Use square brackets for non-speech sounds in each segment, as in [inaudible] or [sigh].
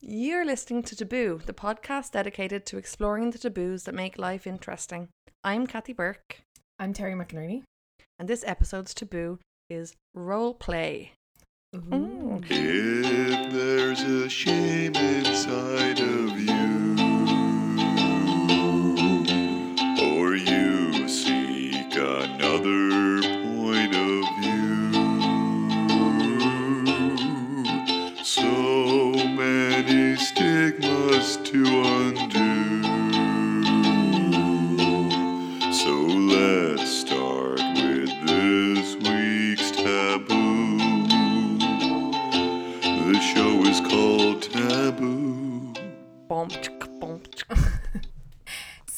You're listening to Taboo, the podcast dedicated to exploring the taboos that make life interesting. I'm Kathi Burke, I'm Terri McInerney. and this episode's taboo is role play. Ooh. Mm. If there's a shame inside of you, or you seek another stigmas to undo. So let's start with this week's taboo. The show is called Taboo. Bump, chk, bump, chk.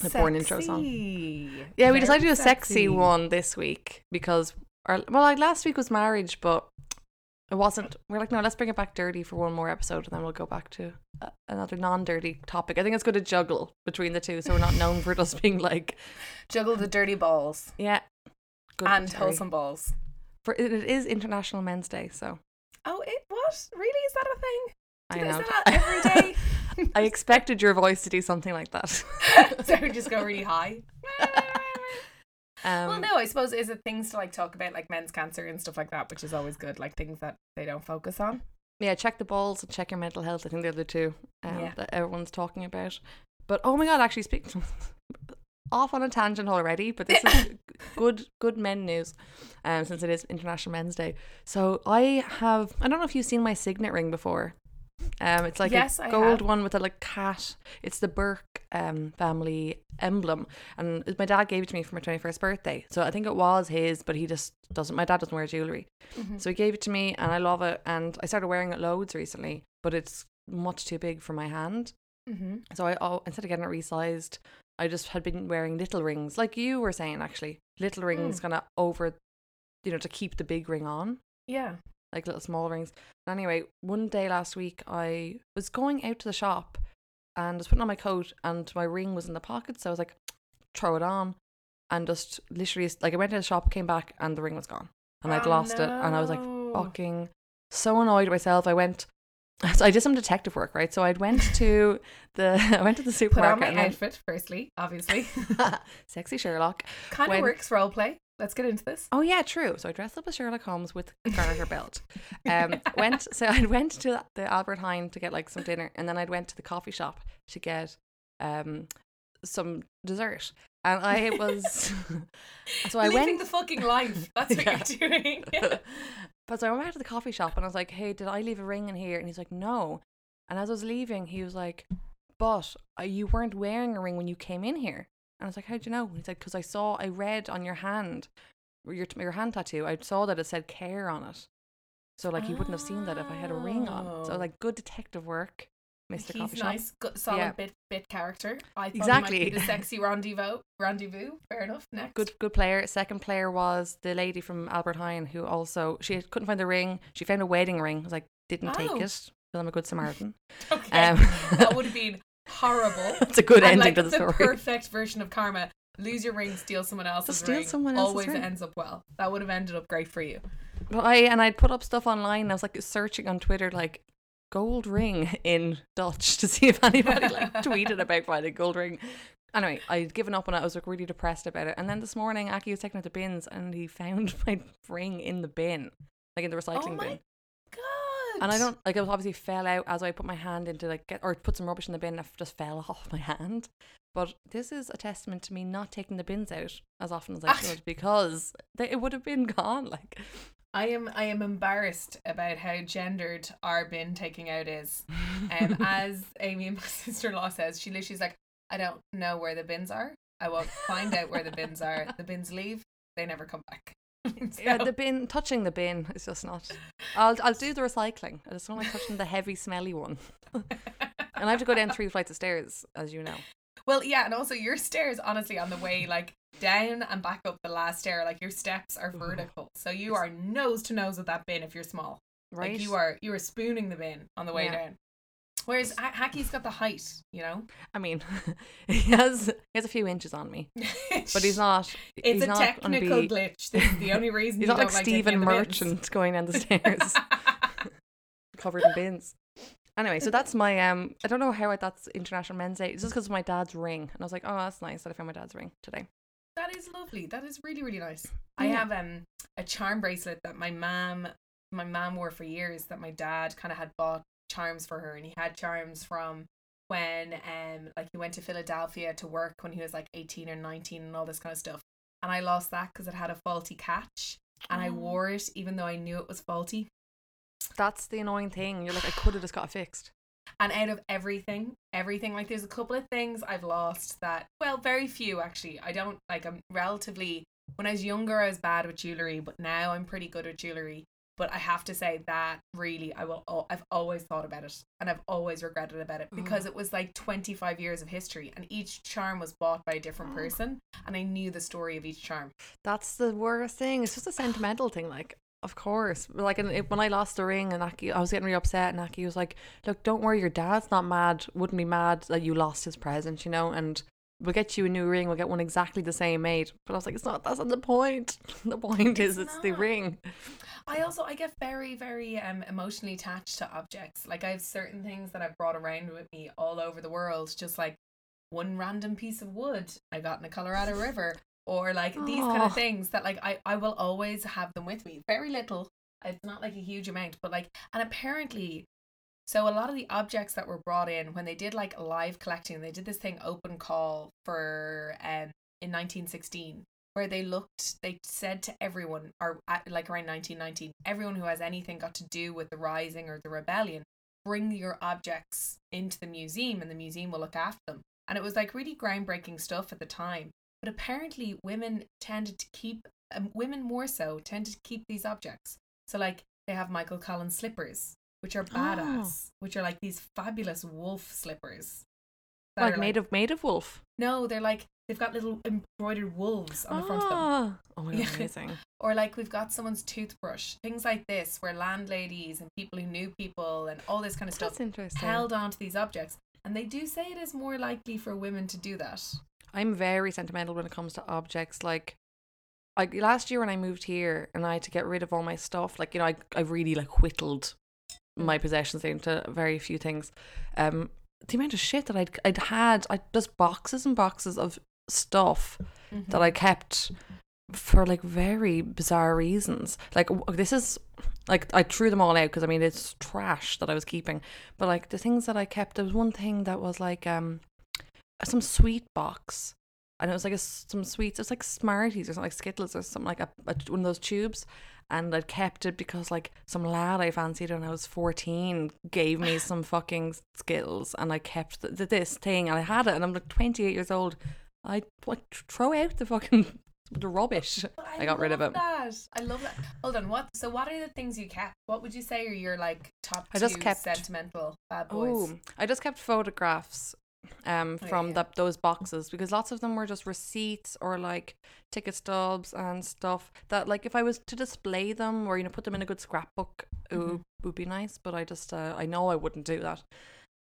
The [laughs] porn intro song. Sexy. Yeah, we decided to do a Very sexy one this week because, our, well, like last week was marriage, but it wasn't. We're like, no, let's bring it back dirty for one more episode and then we'll go back to uh, another non dirty topic. I think it's good to juggle between the two so we're not known for just being like, Juggle the dirty balls yeah. Good and Terry. wholesome balls. For it, is International Men's Day, so Oh, it what? Really? Is that a thing? I Do they know. every day? [laughs] I expected your voice to do something like that. [laughs] so just go really high. [laughs] Um, well, no, I suppose is it things to like talk about like men's cancer and stuff like that, which is always good, like things that they don't focus on. Yeah, check the balls and check your mental health. I think they're the two um, Yeah. that everyone's talking about. But oh my god, actually, speak [laughs] off on a tangent already. But this is [laughs] good, good men news, um, since it is International Men's Day. So I have, I don't know if you've seen my signet ring before. Um, it's like Yes, a gold one with a like cat. It's the Burke um family emblem, and my dad gave it to me for my twenty first birthday. So I think it was his, but he just doesn't. My dad doesn't wear jewelry, so he gave it to me, and I love it. And I started wearing it loads recently, but it's much too big for my hand. Mm-hmm. So I oh, instead of getting it resized, I just had been wearing little rings, like you were saying actually, little rings kind of over, you know, to keep the big ring on, Yeah. Like little small rings. Anyway, one day last week, I was going out to the shop, and I was putting on my coat, and my ring was in the pocket, so I was like, throw it on, and just literally like I went to the shop, came back, and the ring was gone, and I'd Oh, lost it, and I was like, fucking so annoyed at myself. I went. [laughs] So I did some detective work, right? So [laughs] I went to the I went to the supermarket. Put on my outfit firstly, obviously. [laughs] sexy Sherlock. kind of works role play. Let's get into this. Oh yeah, true. So I dressed up as Sherlock Holmes with a garter belt. Um, [laughs] went so I went to the Albert Heijn to get like some dinner, and then I went to the coffee shop to get um some dessert. And I was [laughs] so I Living went the fucking life. [laughs] That's what you're doing. But so I went back to the coffee shop and I was like, "Hey, did I leave a ring in here?" And he's like, "No." And as I was leaving, he was like, "But uh, you weren't wearing a ring when you came in here." And I was like, "How'd you know?" And he's like, "Because I saw, I read on your hand, your your hand tattoo. I saw that it said care on it. So like you wouldn't have seen that if I had a ring on. So Oh. like, good detective work, Mister He's Coffee Shop. nice, good, solid Yeah. bit bit character. I thought Exactly. He might be the [laughs] sexy rendezvous. Rendezvous. Fair enough. Next. Good, good player. Second player was the lady from Albert Heijn who also she couldn't find the ring. She found a wedding ring. I was like, didn't take Oh. it. Feel I'm a good Samaritan. [laughs] Okay. Um, that would have been horrible. [laughs] It's a good ending like to the story. perfect version of karma. Lose your ring, steal someone else's steal ring. someone else's Always ring. ends up well. That would have ended up great for you. But I and I'd put up stuff online. I was like searching on Twitter like gold ring in Dutch [laughs] to see if anybody like [laughs] tweeted about finding gold ring. Anyway, I'd given up on it. I was like really depressed about it. And then this morning, Aki was taking out the bins and he found my ring in the bin, like in the recycling oh bin. And I don't like it was obviously fell out as I put my hand into like get or put some rubbish in the bin. It just fell [laughs] off my hand. But this is a testament to me not taking the bins out as often as I should because they, it would have been gone. Like I am I am embarrassed about how gendered our bin taking out is. [laughs] Um, as Amy, and my [laughs] sister in law says, she literally's like, I don't know where the bins are. I won't find out where the bins are. The bins leave. They never come back. [laughs] [laughs] yeah, the bin touching the bin is just not. I'll I'll do the recycling. I just don't like touching the heavy, smelly one. [laughs] and I have to go down three flights of stairs, as you know. Well, yeah, and also your stairs, honestly, on the way like down and back up the last stair, like your steps are vertical, so you are nose to nose with that bin if you're small. Right? Like you are, you are spooning the bin on the way Yeah. down. Whereas Ha- Hacky's got the height, you know. I mean, he has he has a few inches on me, [laughs] but he's not. It's he's a not technical be, glitch. This is the only [laughs] reason He's not like like Stephen. Merchant going down the stairs, [laughs] covered in bins. Anyway, so that's my um. I don't know how I that's International Men's Day. It's just because of my dad's ring, and I was like, oh, that's nice that I found my dad's ring today. That is lovely. That is really really nice. I have um a charm bracelet that my mom my mom wore for years that my dad kind of had bought charms for her and he had charms from when um like he went to Philadelphia to work when he was like 18 or 19 and all this kind of stuff. And I lost that because it had a faulty catch and I Oh. wore it even though I knew it was faulty. That's the annoying thing. You're like, I could have just got it fixed. And out of everything, everything, like there's a couple of things I've lost that, well, very few actually. I don't like, I'm relatively, when I was younger, I was bad with jewelry, but now I'm pretty good with jewelry. But I have to say that really, I will, al- I've always thought about it and I've always regretted about it mm. because it was like 25 years of history and each charm was bought by a different person and I knew the story of each charm. That's the worst thing. It's just a sentimental thing. Like, of course. Like, it, when I lost the ring, and Aki, I was getting really upset, and Aki was like, "Look, don't worry. Your dad's not mad. Wouldn't be mad that you lost his present, you know." And we'll get you a new ring. We'll get one exactly the same made. But I was like, "It's not. That's not the point. [laughs] The point is, It's it's the ring." I also I get very very um emotionally attached to objects. Like I have certain things that I've brought around with me all over the world, just like one random piece of wood I got in the Colorado [laughs] River, or like these kind of things that like I I will always have them with me. Very little. It's not like a huge amount, but like and apparently. So a lot of the objects that were brought in when they did like live collecting, they did this thing open call for um in 1916 where they looked they said to everyone or at, like around 1919 everyone who has anything got to do with the rising or the rebellion bring your objects into the museum and the museum will look after them. And it was like really groundbreaking stuff at the time. But apparently women tended to keep um, women more so tended to keep these objects. So like they have michael collins slippers which are badass which are like these fabulous wolf slippers that Like made of made of wolf. no they're like they've got little embroidered wolves on the front of them Ah. Oh my god, amazing. [laughs] or like we've got someone's toothbrush things like this where landladies and people who knew people and all this kind of stuff interesting. held on to these objects and they do say it is more likely for women to do that I'm very sentimental when it comes to objects. Like, like last year when I moved here and I had to get rid of all my stuff, like you know, I I really like whittled my possessions into very few things. Um, the amount of shit that I'd I'd had, I just boxes and boxes of stuff that I kept for like very bizarre reasons. Like this is like I threw them all out because I mean it's trash that I was keeping. But like the things that I kept, there was one thing that was like um some sweet box, and it was like a, some sweets. It was like Smarties or something like Skittles or something like a, a one of those tubes. And I'd kept it because like some lad I fancied when I was fourteen gave me [sighs] some fucking Skittles, and I kept th- th- this thing, and I had it, and I'm like twenty eight years old. I like throw out the fucking the rubbish. [laughs] But I got rid of it. That. I love that. Hold on. What? So, what are the things you kept? What would you say are your like top I just kept- sentimental bad boys? Oh, I just kept photographs um Oh, from yeah. that those boxes because lots of them were just receipts or like ticket stubs and stuff that like if I was to display them or you know put them in a good scrapbook it Mhm. would, be nice but I just uh, I know I wouldn't do that.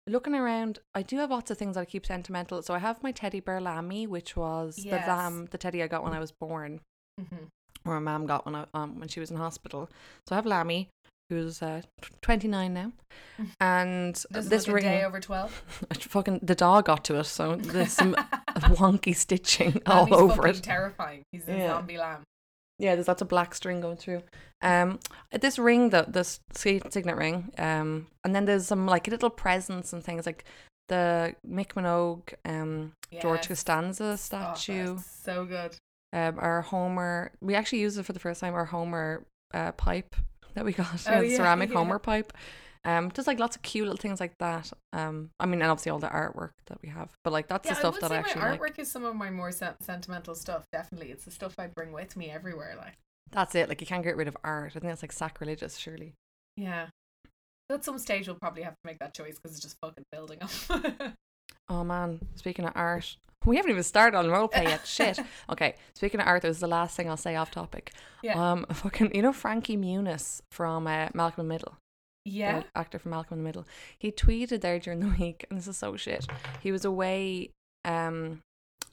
Looking around, I do have lots of things that I keep sentimental. So I have my teddy bear Lammy, which was Yes. the lamb, the teddy I got when I was born, hmm or my mum got when I um when she was in hospital. So I have Lammy, who's uh, twenty nine now, and Doesn't this ring. day over twelve. [laughs] fucking the dog got to it, so there's some [laughs] wonky stitching all over it. Terrifying. He's a Yeah. zombie lamb. Yeah, there's lots of black string going through. Um, this ring, the this sig- signet ring, um, and then there's some like little presents and things like the Mick Minogue, um, George Yes. Costanza Oh, statue, so good. um, our Homer. We actually used it for the first time. Our Homer uh, pipe that we got, Oh, yeah, the ceramic [laughs] yeah. Homer pipe. Um, just like lots of cute little things like that. Um, I mean, and obviously all the artwork that we have, but like that's Yeah, the stuff would that I actually my like. artwork is some of my more sen- sentimental stuff. Definitely, it's the stuff I bring with me everywhere. Like, That's it. Like you can't get rid of art. I think that's like sacrilegious, surely. yeah. At some stage, we'll probably have to make that choice because it's just fucking building up. [laughs] Oh man, speaking of art, [laughs] we haven't even started on roleplay yet. [laughs] Shit. Okay, speaking of art, this is the last thing I'll say off topic. yeah, Um, [laughs] fucking, you know Frankie Muniz from uh, Malcolm in the Middle, yeah. actor from Malcolm in the Middle. He tweeted there during the week, and this is so shit. He was away, um,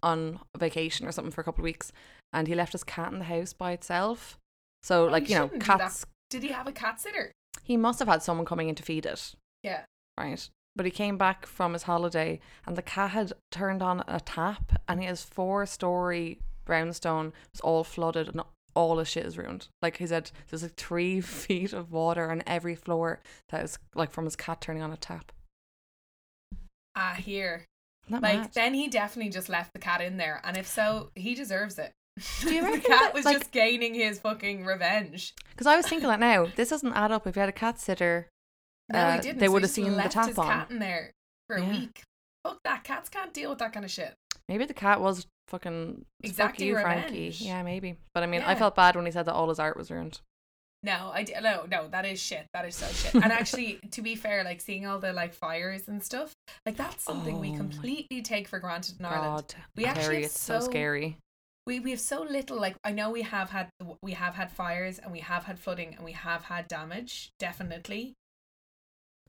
on vacation or something for a couple of weeks, and he left his cat in the house by itself. So, Oh, like you know, shouldn't do that. cats. Did he have a cat sitter? He must have had someone coming in to feed it. Yeah. right? But he came back from his holiday and the cat had turned on a tap and his four story brownstone. was all flooded and all his shit is ruined. Like he said, there's like three [laughs] feet of water on every floor that is like from his cat turning on a tap. Ah, here. Like mad? then he definitely just left the cat in there, and if so, he deserves it. Do you [laughs] the cat was like- just gaining his fucking revenge? Because I was thinking that now. This doesn't add up. If you had a cat sitter, No, Uh, he didn't. they so would've seen the tap his on. cat in there for a Yeah. week. Fuck that. Cats can't deal with that kind of shit. maybe the cat was fucking fuck Exactly you, Frankie. revenge. Yeah, maybe. But I mean, I felt bad when he said that all his art was ruined. No, I d- no no that is shit. That is so shit. [laughs] And actually, to be fair, like seeing all the like fires and stuff, like that's something we Oh my completely take for granted in Ireland. God, We actually it's so so- scary. We we have so little. Like I know we have had we have had fires and we have had flooding and we have had damage definitely.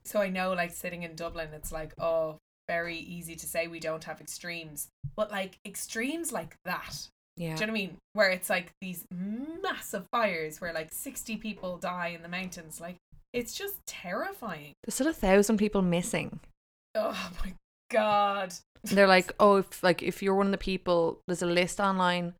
So I know, like sitting in Dublin, it's like oh, very easy to say we don't have extremes, but like extremes like that. Yeah. Do you know what I mean? Where it's like these massive fires where like 60 people die in the mountains. Like, it's just terrifying. There's still a thousand people missing. Oh my God. They're like, [laughs] oh, if like if you're one of the people, there's a list online.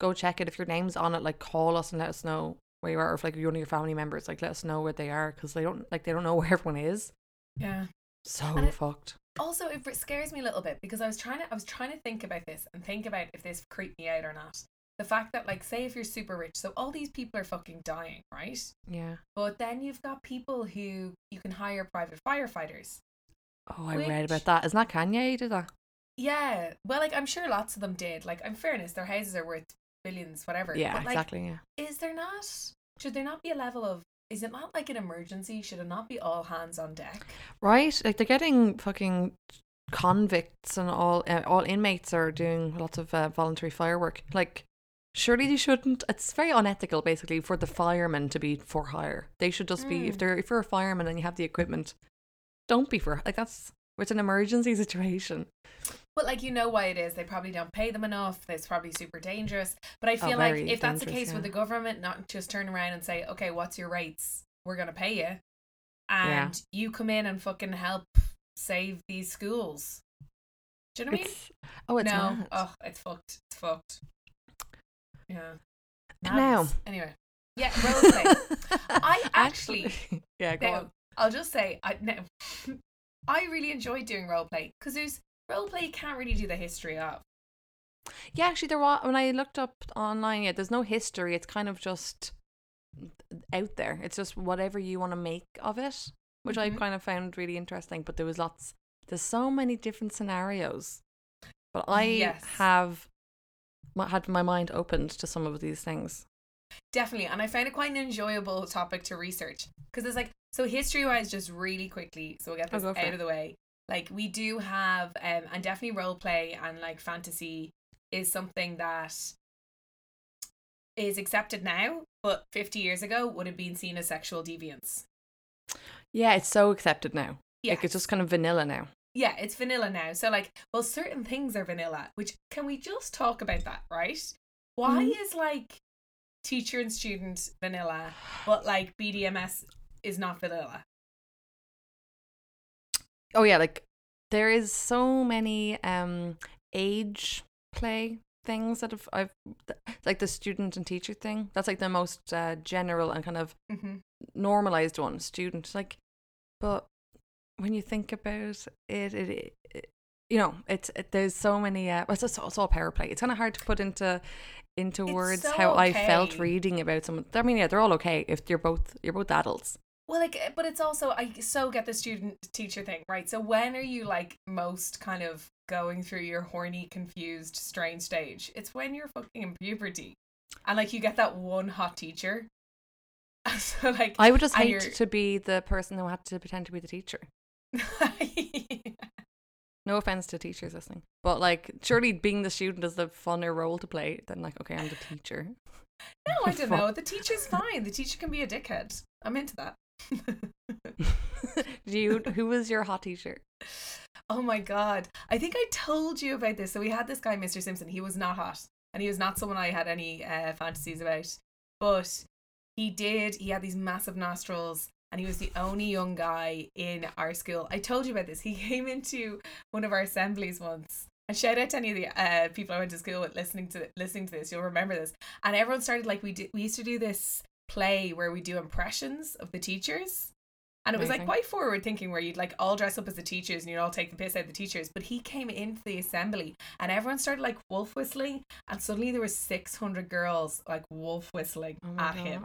Go check it. If your name's on it, like call us and let us know where you are. Or if like you're one of your family members, like let us know where they are because they don't like they don't know [laughs] where everyone is. Yeah. So And it- fucked. Also, it scares me a little bit because I was trying to I was trying to think about this and think about if this creeped me out or not. The fact that like say if you're super rich, so all these people are fucking dying, right? Yeah. But then you've got people who you can hire private firefighters. Oh, I read about that. Isn't that Kanye did that? Yeah. Well, like I'm sure lots of them did. Like, in fairness, their houses are worth billions, whatever. Yeah, but, like, exactly. Yeah. is there not should there not be a level of is it not like an emergency should it not be all hands on deck Right? Like they're getting fucking convicts and all uh, all inmates are doing lots of uh, voluntary firework. Like surely they shouldn't. It's very unethical, basically, for the firemen to be for hire. They should just be if Mm. they're if you're a fireman and you have the equipment, don't be for like that's it's an emergency [laughs] situation. But like you know why it is. They probably don't pay them enough. It's probably super dangerous. But i oh, feel like Oh, very if that's the case with the government not just turn around and say okay what's your rates we're gonna pay you. And Yeah. you come in and fucking help save these schools. Do you know what It's, I mean? oh, it's no. mad. oh it's fucked. It's fucked. Yeah. Now- anyway. Yeah role play [laughs] I actually- [laughs] yeah, go Now, on. I'll just say, I no, [laughs] I really enjoy doing role play because there's role play you can't really do the history of. Yeah, actually, there was when I looked up online. Yeah, there's no history. It's kind of just out there. It's just whatever you want to make of it, which I Mhm. kind of found really interesting. But there was lots. There's so many different scenarios. But I Yes. have had my mind opened to some of these things. Definitely, and I find it quite an enjoyable topic to research because it's like so history wise, just really quickly. So we'll get Oh, this out it. of the way. Like we do have, um, and definitely role play and like fantasy is something that is accepted now, but 50 years ago would have been seen as sexual deviance. Yeah, it's so accepted now. Yeah, Like it's just kind of vanilla now. yeah, it's vanilla now. So like, well, certain things are vanilla. Which can we just talk about that, right? Why Mhm. is like teacher and student vanilla, but like BDMS is not vanilla? Oh yeah, like there is so many um age play things that have I've like the student and teacher thing. That's like the most uh, general and kind of Mm-hmm. normalized one. Student like, but when you think about it, it, it you know, it's it, there's so many. Uh, it's, it's, it's all power play. It's kind of hard to put into into It's words so how I felt reading about some. I mean, yeah, they're all okay if you're both you're both adults. Well, like, eh, but it's also I so get the student teacher thing, right? So when are you like most kind of going through your horny, confused, strange stage? It's when you're fucking in puberty, and like you get that one hot teacher. [laughs] so like I would just hate you're- to be the person who had to pretend to be the teacher. [laughs] No offense to teachers listening, but like, surely being the student is the funner role to play than like, okay, I'm the teacher. No, I don't [laughs] know. The teacher's fine. The teacher can be a dickhead. I'm into that. [laughs] [laughs] Do you? Who was your hot teacher? oh my god. I think I told you about this. So we had this guy, Mr. Simpson. He was not hot. And he was not someone I had any uh, fantasies about. But he did, he had these massive nostrils and he was the only young guy in our school. I told you about this. He [laughs] came into one of our assemblies once. And shout out to any of the uh, people I went to school with listening to listening to this. You'll remember this. And everyone started like we did. We used to do this play where we do impressions of the teachers. And it was like quite forward thinking where you'd like all dress up as the teachers and you'd all take the piss out of the teachers. But he came into the assembly and everyone started like wolf whistling and suddenly there were six hundred girls like wolf whistling Oh at him.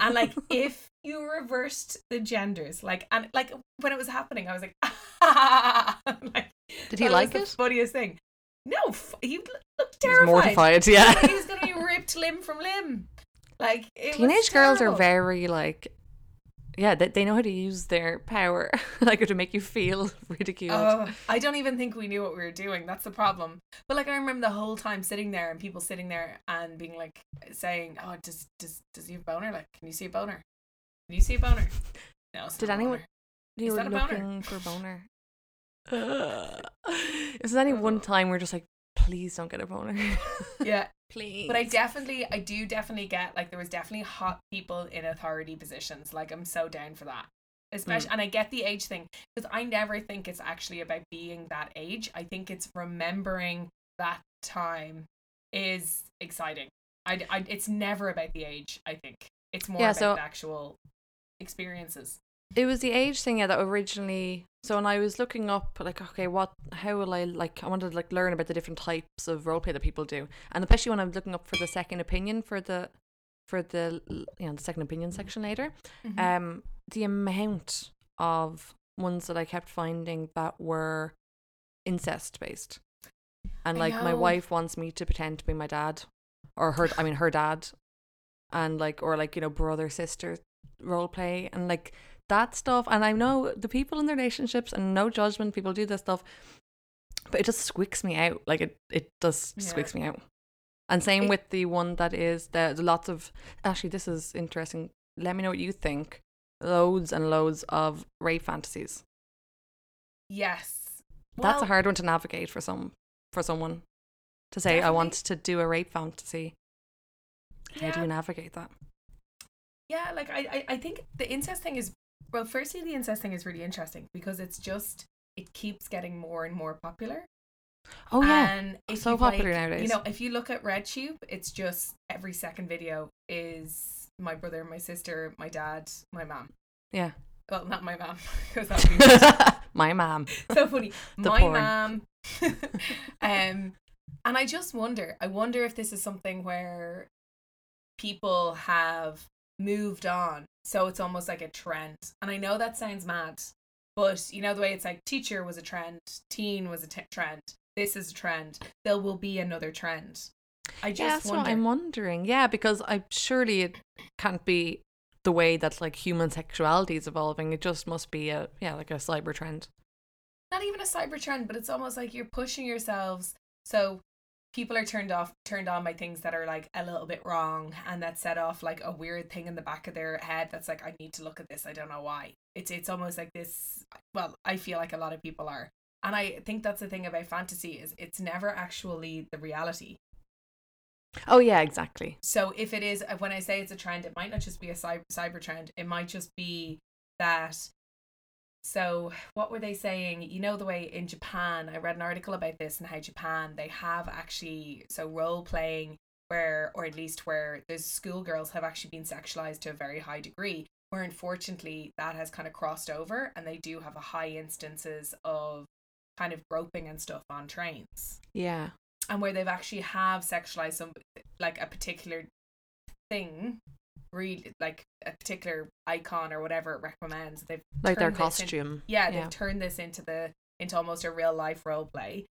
And like [laughs] if you reversed the genders, like and like when it was happening, I was like, [laughs] like Did he like it? funniest thing. No, f- he looked He was terrified. mortified. Yeah. He was gonna be ripped limb from limb. Like it was Teenage girls are very like, yeah, they, they know how to use their power, [laughs] like to make you feel [laughs] ridiculed. Oh, I don't even think we knew what we were doing. That's the problem. But like I remember the whole time sitting there and people sitting there and being like saying, "Oh, does does does he have boner? Like, can you see a boner? Can you see a boner?" No. it's Did not anyone- boner. you is were that a boner? looking for [laughs] a boner. Is there any one time we're just like, please don't get a boner, [laughs] Yeah, please? but I definitely, I do definitely get like there was definitely hot people in authority positions. Like I'm so down for that. Especially, hmm. and I get the age thing because I never think it's actually about being that age. I think it's remembering that time is exciting. I, I it's never about the age. I think it's more Yeah, about so- the actual experiences. It was the age thing, yeah, that originally. So when I was looking up, like, okay, what, how will I like? I wanted to like learn about the different types of roleplay that people do, and especially when I'm looking up for the second opinion for the, for the you know the second opinion section later, Mhm. um, the amount of ones that I kept finding that were incest based, and like my wife wants me to pretend to be my dad, or her, I mean her dad, and like or like you know brother sister role play and like that stuff. And I know the people in their relationships and no judgment, people do this stuff, but it just squeaks me out. Like it, it just Yeah. squeaks me out. And same It- with the one that is the, the lots of actually this is interesting. Let me know what you think. Loads and loads of rape fantasies. yes, That's a hard one to navigate for some for someone to say I want to do a rape fantasy. How do you navigate that? Yeah, like I, I, I think the incest thing is well, firstly the incest thing is really interesting because it's just it keeps getting more and more popular. Oh yeah. And if So popular like, nowadays. You know, if you look at RedTube, it's just every second video is my brother, my sister, my dad, my mom. yeah. Well, not my mom, [laughs] because that would be [laughs] My mom. [laughs] so funny. My porn. mom. um, and I just wonder. I wonder if this is something where people have moved on, so it's almost like a trend. And I know that sounds mad, but you know the way it's like teacher was a trend, teen was a t- trend. This is a trend. There will be another trend. I just yeah, that's wonder. what I'm wondering. Yeah, because I surely it can't be the way that like human sexuality is evolving. It just must be a yeah, like a cyber trend. not even a cyber trend, but it's almost like you're pushing yourselves. So people are turned off, turned on by things that are like a little bit wrong, and that set off like a weird thing in the back of their head. That's like, I need to look at this. I don't know why. It's it's almost like this. Well, I feel like a lot of people are, and I think that's the thing about fantasy is it's never actually the reality. Oh yeah, exactly. So if it is, uh, when I say it's a trend, it might not just be a cyber, cyber trend. It might just be that. So what were they saying? You know the way in Japan, I read an article about this and how Japan they have actually so role playing where, or at least where the schoolgirls have actually been sexualized to a very high degree. Where unfortunately that has kind of crossed over, and they do have a high instances of kind of groping and stuff on trains Yeah. and where they've actually have sexualized some like a particular thing really like a particular icon or whatever it recommends they've Like their this in- costume. yeah they've Yeah. turned this into the into almost a real life role play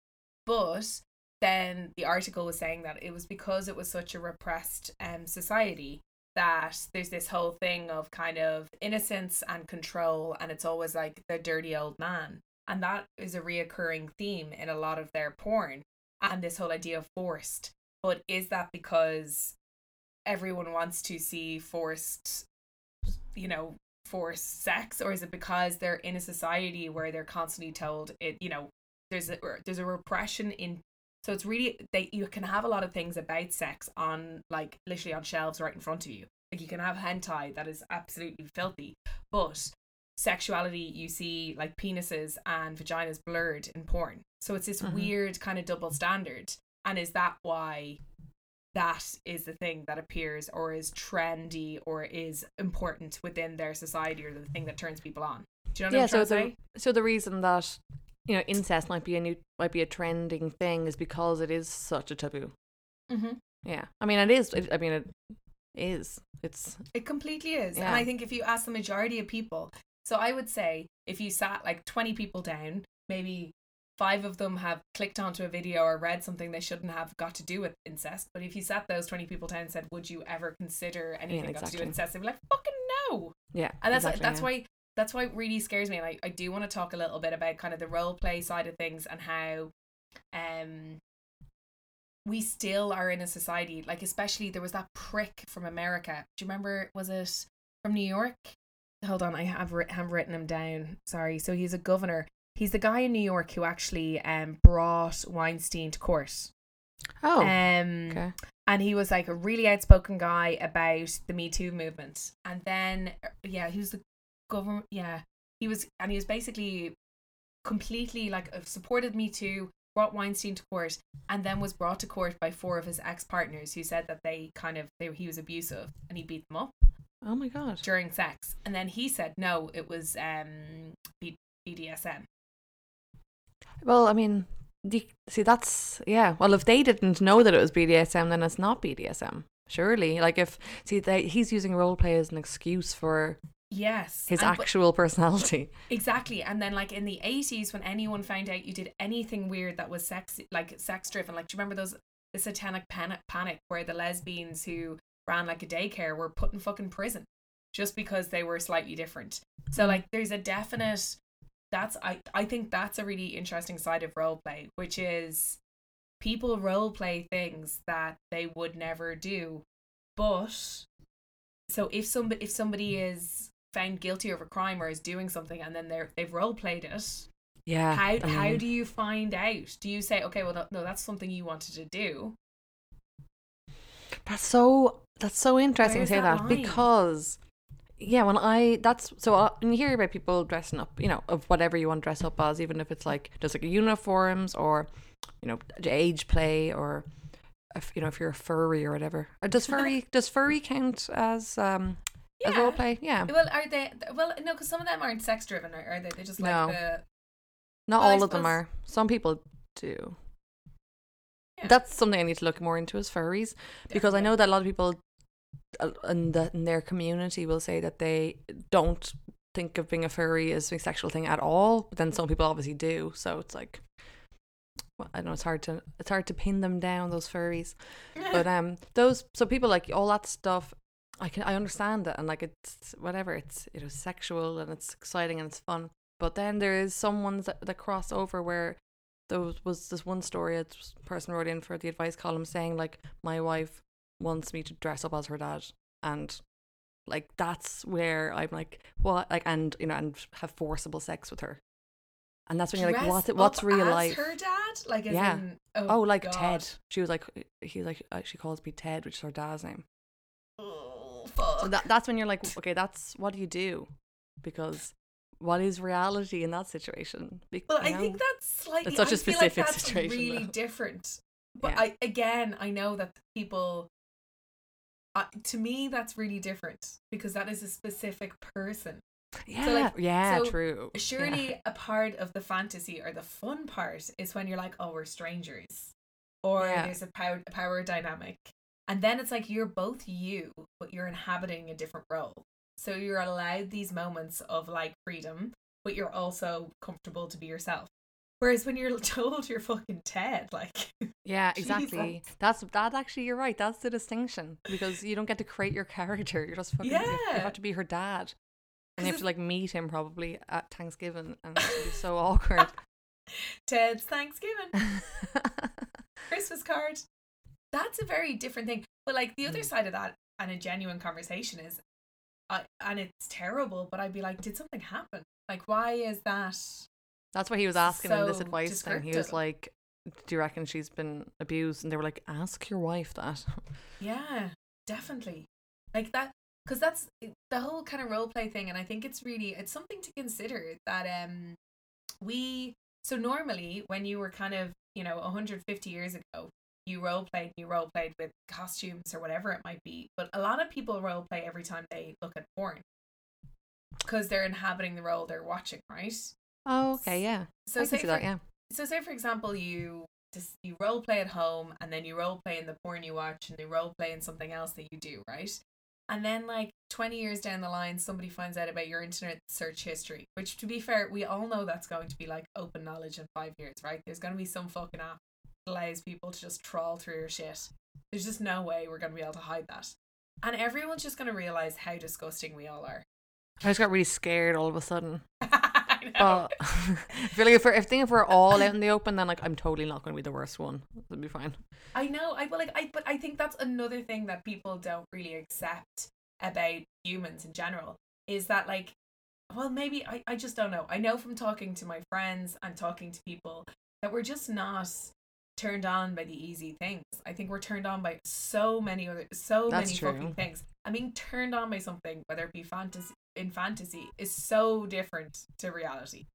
but then the article was saying that it was because it was such a repressed um society that there's this whole thing of kind of innocence and control and it's always like the dirty old man and that is a reoccurring theme in a lot of their porn and this whole idea of forced but is that because everyone wants to see forced you know forced sex or is it because they're in a society where they're constantly told it you know there's a there's a repression in so it's really they you can have a lot of things about sex on like literally on shelves right in front of you Like you can have hentai that is absolutely filthy, but sexuality you see like penises and vaginas blurred in porn. So it's this Mhm. weird kind of double standard. And is that why that is the thing that appears or is trendy or is important within their society or the thing that turns people on? Do you know what yeah, I'm so trying to the so the reason that you know incest might be a new might be a trending thing is because it is such a taboo. Mm-hmm. Yeah, I mean it is. It, I mean it is. It's It completely is. And I think if you ask the majority of people, so I would say if you sat like 20 people down, maybe five of them have clicked onto a video or read something they shouldn't have got to do with incest. But if you sat those 20 people down and said, would you ever consider anything got to do exactly. with incest? They'd be like, fucking no. yeah, And that's exactly, that's yeah. why that's why it really scares me. And I, I do want to talk a little bit about kind of the role play side of things and how um we still are in a society like especially there was that prick from America. Do you remember was it from New York? Hold on, I have have written him down. Sorry. So he's a governor. He's the guy in New York who actually um brought Weinstein to court. Oh, Um okay. and he was like a really outspoken guy about the Me Too movement. And then, yeah, he was the government. Yeah, he was, and he was basically completely like uh, supported Me Too, brought Weinstein to court, and then was brought to court by four of his ex partners who said that they kind of they he was abusive and he beat them up Oh my god. during sex. And then he said no, it was um B- BDSM. Well, I mean, the, see, that's yeah. Well, if they didn't know that it was BDSM, then it's not BDSM. Surely, like if see, they, he's using role play as an excuse for Yes, his and- but- actual personality. [laughs] Exactly. And then like in the 80s when anyone found out you did anything weird that was sex like sex driven like do you remember those the satanic panic panic where the lesbians who ran like a daycare were put in fucking prison just because they were slightly different. So hmm. like there's a definite that's I I think that's a really interesting side of role play which is people role play things that they would never do but so if somebody if somebody mm. is found guilty of a crime or is doing something and then they're they've role played it Yeah. how I how do you find out? Do you say okay well no, no that's something you wanted to do. That's so that's so interesting to say that that, because yeah, when I that's so uh, when you hear about people dressing up, you know, of whatever you want to dress up as, even if it's like just like uniforms or you know age play or if you know if you're a furry or whatever. Uh, Does furry does furry count as um as role play? Yeah, well are they well no because some of them aren't sex driven are, are they they just like No. the not well, I all of them are. Some people do. Yeah. That's something I need to look more into as furries because I know that a lot of people in, the, in their community will say that they don't think of being a furry as a sexual thing at all. But then some people obviously do. So it's like, well, I know it's hard to it's hard to pin them down those furries. But [laughs] um, those so people like all that stuff. I can I understand it and like it's whatever it's you know sexual and it's exciting and it's fun. But then there is some ones that, that cross over where there was, was this one story a person wrote in for the advice column saying like my wife wants me to dress up as her dad and like that's where I'm like what like and you know and have forcible sex with her. And that's when you're like Dress what what's real life? her dad like Yeah. in, Oh, like God. Ted. She was like he like uh, she calls me Ted, which is her dad's name. oh fuck So that that's when you're like, [laughs] okay, that's what do you do? Because what is reality in that situation? Be- Well, I know? think that's slightly. It's such I a specific like that's situation, Really though. different. But Yeah. I again, I know that people. Uh, to me, that's really different because that is a specific person. yeah, like, yeah, so true. Yeah. Surely, a part of the fantasy or the fun part is when you're like, "Oh, we're strangers," or Yeah. there's a power, a power dynamic, and then it's like you're both you, but you're inhabiting a different role. So you're allowed these moments of like freedom, but you're also comfortable to be yourself. Whereas when you're [laughs] told you're fucking Ted, like [laughs] Yeah, exactly. Jesus. That's that. Actually, you're right. That's the distinction because you don't get to create your character. You're just fucking. You, have, you have to be her dad, and you have to like meet him probably at Thanksgiving, and it'd so [laughs] awkward. Ted's Thanksgiving, Christmas card. That's a very different thing. But like the other Mm. side of that and a genuine conversation is I and it's terrible, but I'd be like, did something happen? Like why is that That's why he was asking in this advice thing. He was like, "Do you reckon she's been abused?" And they were like, "Ask your wife that." Yeah, definitely. Like that because that's the whole kind of role play thing and i think it's really it's something to consider that um we so normally when you were kind of you know 150 years ago you role played you role played with costumes or whatever it might be but a lot of people role play every time they look at porn because they're inhabiting the role they're watching right Oh, okay, yeah. so I say can see for, that, yeah. so say for example you just you role play at home and then you role play in the porn you watch and you role play in something else that you do right and then like 20 years down the line somebody finds out about your internet search history which to be fair we all know that's going to be like open knowledge in five years right there's going to be some fucking app that allows people to just trawl through your shit there's just no way we're going to be able to hide that and everyone's just going to realize how disgusting we all are I just got really scared all of a sudden. [laughs] [laughs] I. But [laughs] I feel like if we're, if, think if we're all out in the open, then like I'm totally not going to be the worst one. It'll be fine. I know. I but like I but I think that's another thing that people don't really accept about humans in general is that like well maybe I, I just don't know. I know from talking to my friends and talking to people that we're just not turned on by the easy things. I think we're turned on by so many other so That's many true. fucking things. i mean turned on by something, whether it be fantasy in fantasy, is so different to reality.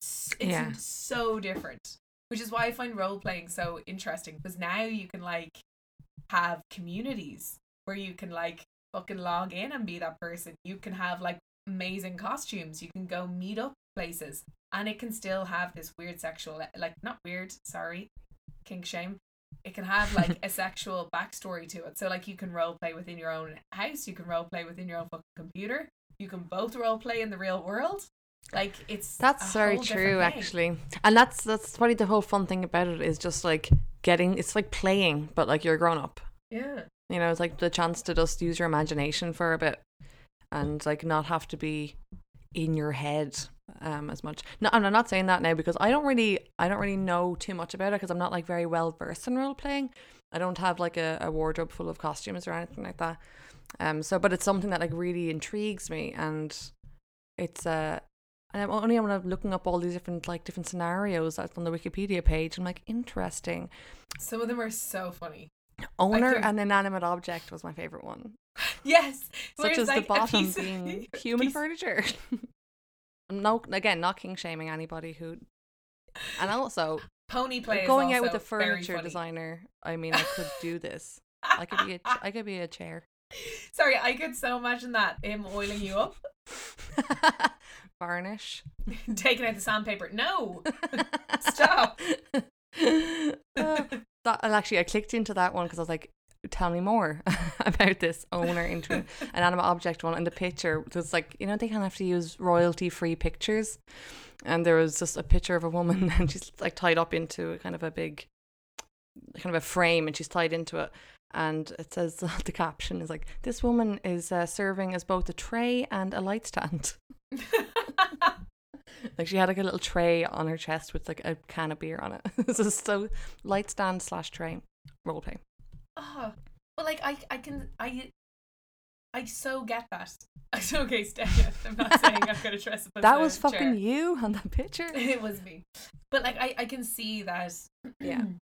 It's Yeah. so different. Which is why I find role playing so interesting because now you can like have communities where you can like fucking log in and be that person. You can have like amazing costumes. You can go meet up places and it can still have this weird sexual like not weird, sorry, kink shame. It can have like [laughs] a sexual backstory to it. So like you can role play within your own house, you can role play within your own fucking computer. You can both role play in the real world. Like it's That's very true, actually. And that's that's probably the whole fun thing about it is just like getting. It's like playing, but like you're grown up. Yeah. You know, it's like the chance to just use your imagination for a bit, and like not have to be in your head um as much. No, and I'm not saying that now because I don't really I don't really know too much about it because I'm not like very well versed in role playing. I don't have like a, a wardrobe full of costumes or anything like that. Um. So, but it's something that like really intrigues me, and it's uh. And I'm only when I'm looking up all these different like different scenarios that's on the Wikipedia page. I'm like, interesting. Some of them are so funny. Owner and inanimate object was my favorite one. [laughs] Yes. such as like the [laughs] bottom of- being human piece- furniture. [laughs] no, again, not kink shaming anybody who, and also Pony play going out with a furniture designer. I mean, I could do this. I could be a, I could be a chair. [laughs] Sorry, I could so imagine that him oiling you up, [laughs] Varnish. [laughs] taking out the sandpaper. No, Stop. Uh, that, and actually, I clicked into that one because I was like, tell me more about this owner into an animal object one. And the picture was like, you know, they kind of have to use royalty free pictures. And there was just a picture of a woman and she's like tied up into a kind of a big, kind of a frame and she's tied into it. And it says [laughs] the caption is like, this woman is uh, serving as both a tray and a light stand. [laughs] Like she had like a little tray on her chest with like a can of beer on it. [laughs] this is so light stand slash tray role roleplay. oh, but like I, I can, I, I so get that. okay, Steph, I'm not saying I'm gonna dress up That was fucking chair. you on that picture. it was me but like i i can see that Yeah. [clears throat]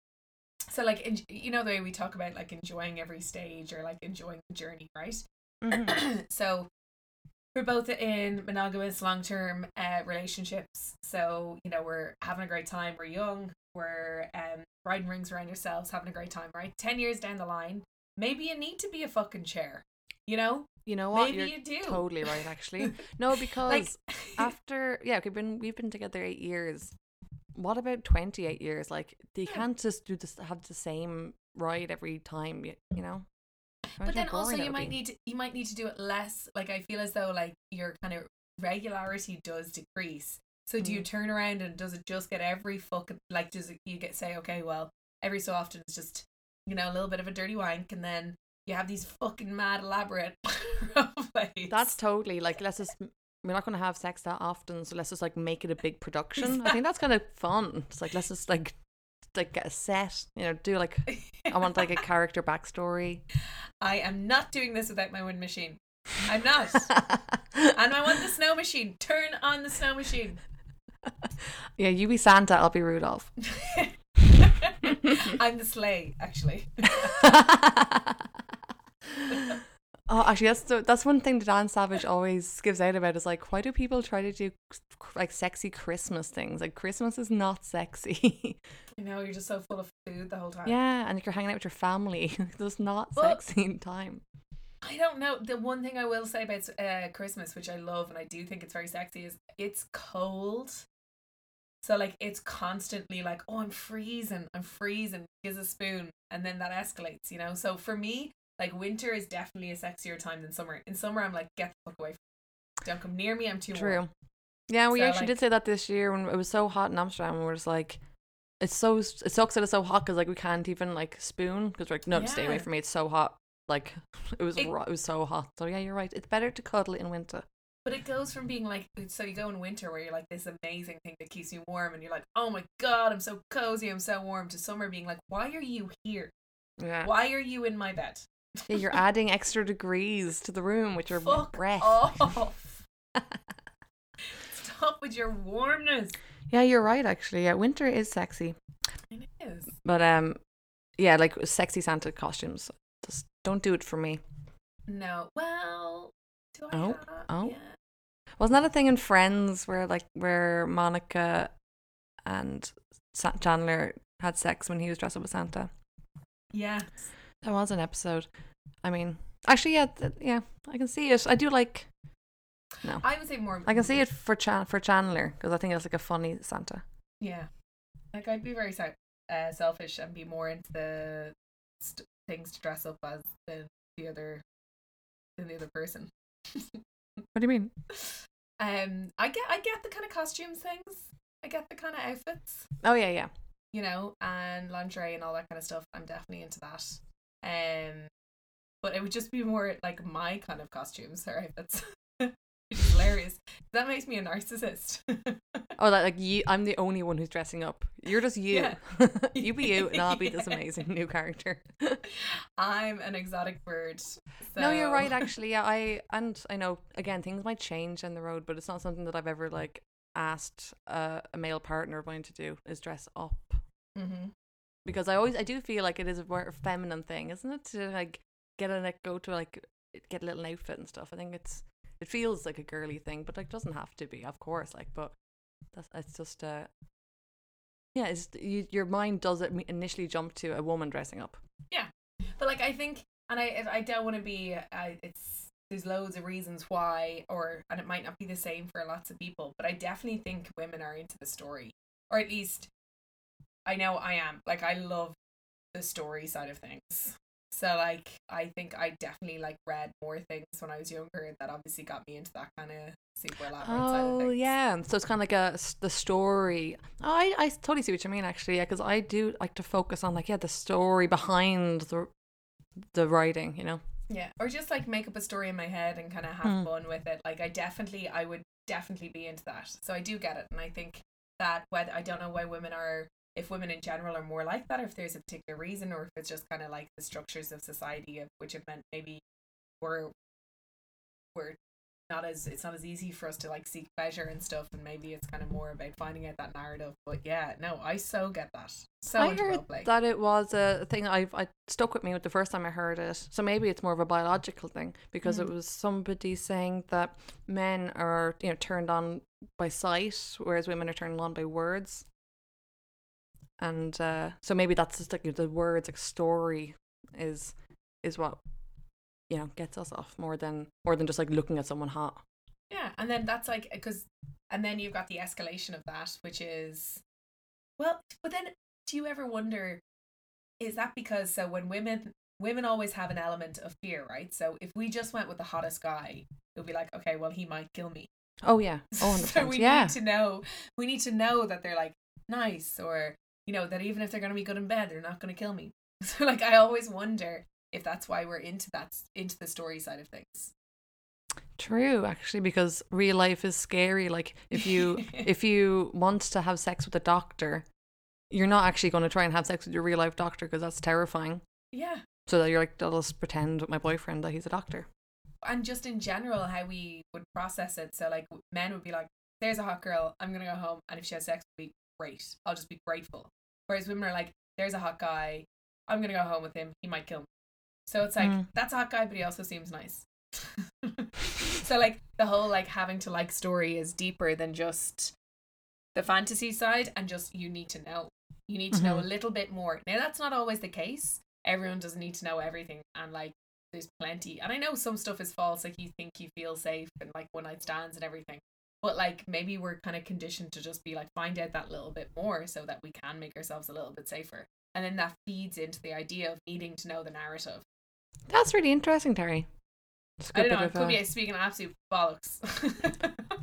so like you know the way we talk about like enjoying every stage or like enjoying the journey right Mhm. [clears throat] so we're both in monogamous long-term uh, relationships so you know we're having a great time we're young we're um riding rings around yourselves having a great time right 10 years down the line maybe you need to be a fucking chair you know You know what? maybe You're you do totally right actually. [laughs] No, because like [laughs] after yeah, we've been we've been together eight years. What about twenty eight years? Like they can't just do this have the same ride every time, you, you know? Imagine but then also you might be. need to you might need to do it less like i feel as though like your kind of regularity does decrease so do you Mm. turn around and does it just get every fucking like does it you get say okay well every so often it's just you know a little bit of a dirty wank and then you have these fucking mad elaborate. [laughs] That's totally like let's just we're not gonna have sex that often, so let's just like make it a big production. I think that's kind of fun. It's like let's just like like get a set, you know, do like [laughs] I want like a character backstory. I am not doing this without my wind machine i'm not [laughs] and i want the snow machine turn on the snow machine [laughs] yeah, you be Santa, I'll be Rudolph. i'm the sleigh actually Oh, actually, that's the, that's one thing that Dan Savage always gives out about is like, why do people try to do like sexy Christmas things? Like Christmas is not sexy. You know, you're just so full of food the whole time. yeah, and if you're hanging out with your family. [laughs] It's not Well- sexy time. I don't know. The one thing I will say about uh, Christmas, which I love and I do think it's very sexy, is it's cold. So like it's constantly like, oh, I'm freezing, I'm freezing. Gives a spoon, and then that escalates. You know. So for me, like winter is definitely a sexier time than summer. In summer, I'm like, get the fuck away. From me. Don't come near me. I'm too warm. True. Yeah, we So, actually like- did say that this year when it was so hot in Amsterdam. We were just like, it's so it sucks that it's so hot because like we can't even like spoon because we're like, no, stay away from me. It's so hot. Like [laughs] it was It- it was so hot. So yeah, you're right. It's better to cuddle in winter. But it goes from being like, so you go in winter where you're like this amazing thing that keeps you warm, and you're like, oh my god, I'm so cozy, I'm so warm. To summer being like, why are you here? Yeah. Why are you in my bed? [laughs] Yeah, you're adding extra degrees to the room with your Fuck breath. off. [laughs] Stop with your warmness. Yeah, you're right. Actually, yeah, winter is sexy, It is. but um, yeah, like sexy Santa costumes. Just don't do it for me. No. Well, do I Oh, have? oh. Yeah. Wasn't that a thing in Friends where like where Monica and Sa- Chandler had sex when he was dressed up as Santa? Yes. That was an episode. I mean, actually, yeah, th- yeah, I can see it. I do like. No, I would say more. I can see it for Chan- for Chandler because I think it's like a funny Santa. Yeah. Like I'd be very se- uh, selfish and be more into the st- things to dress up as than the other than the other person. [laughs] What do you mean? Um, I get I get the kind of costumes things. I get the kind of outfits. Oh yeah, yeah. you know, and lingerie and all that kind of stuff. I'm definitely into that. Um, but it would just be more like my kind of costumes Sorry, [laughs] that's hilarious. That makes me a narcissist. [laughs] Oh, that like you. I'm the only one who's dressing up. You're just you. Yeah. [laughs] you be you, and I'll be this amazing new character. I'm an exotic bird. No, you're right. Actually, yeah. I and I know again things might change in the road, but it's not something that I've ever like asked uh, a male partner of mine to do is dress up Mhm. Because I always I do feel like it is a more feminine thing, isn't it? To like get a like go to like get a little outfit and stuff. I think it's it feels like a girly thing, but like doesn't have to be, of course. Like, but that's it's just uh yeah, it's you, your mind does it initially jump to a woman dressing up. Yeah, but like I think, and I I don't want to be. I it's there's loads of reasons why, or and it might not be the same for lots of people. But I definitely think women are into the story, or at least I know I am. Like I love the story side of things. So like I think I definitely like read more things when I was younger that obviously got me into that kind of super elaborate side of Oh things. yeah, so it's kind of like a the story. Oh, I I totally see what you mean actually. Yeah, because I do like to focus on like yeah the story behind the the writing. You know. Yeah, or just like make up a story in my head and kind of have Hmm. fun with it. Like I definitely, I would definitely be into that. So I do get it, and I think that whether I don't know why women are, if women in general are more like that, or if there's a particular reason, or if it's just kind of like the structures of society of which have meant maybe we're we're not as it's not as easy for us to like seek pleasure and stuff, and maybe it's kind of more about finding out that narrative. But yeah, no, I so get that. So I heard that it was a thing I've I stuck with me with the first time I heard it. So maybe it's more of a biological thing because it Mm. was somebody saying that men are you know turned on by sight, whereas women are turned on by words. And uh, so maybe that's just like the words, like story, is is what you know gets us off more than more than just like looking at someone hot. Yeah, and then that's like because, and then you've got the escalation of that, which is, well, but then do you ever wonder, is that because so when women women always have an element of fear, right? So if we just went with the hottest guy, it would be like, okay, well he might kill me. Oh yeah, [laughs] oh so we yeah. need to know, we need to know that they're like nice, or you know that even if they're gonna be good in bed, they're not gonna kill me. [laughs] So like I always wonder if that's why we're into that into the story side of things. True, actually, because real life is scary. Like if you [laughs] if you want to have sex with a doctor, you're not actually going to try and have sex with your real life doctor because that's terrifying. Yeah. So that you're like, I'll just pretend with my boyfriend that he's a doctor. and just in general how we would process it so like men would be like there's a hot girl i'm gonna go home and if she has sex with me great i'll just be grateful whereas women are like there's a hot guy i'm gonna go home with him he might kill me So it's like Mm. that's a hot guy, but he also seems nice. [laughs] so like the whole like having to like story is deeper than just the fantasy side and just you need to know. You need to know a Mhm. little bit more. Now that's not always the case. Everyone doesn't need to know everything and like there's plenty and I know some stuff is false, like you think you feel safe and like one night stands and everything. But like maybe we're kind of conditioned to just be like find out that little bit more so that we can make ourselves a little bit safer. And then that feeds into the idea of needing to know the narrative. That's really interesting, Terri. It's a I don't know. bit I of, could be speaking absolute bollocks.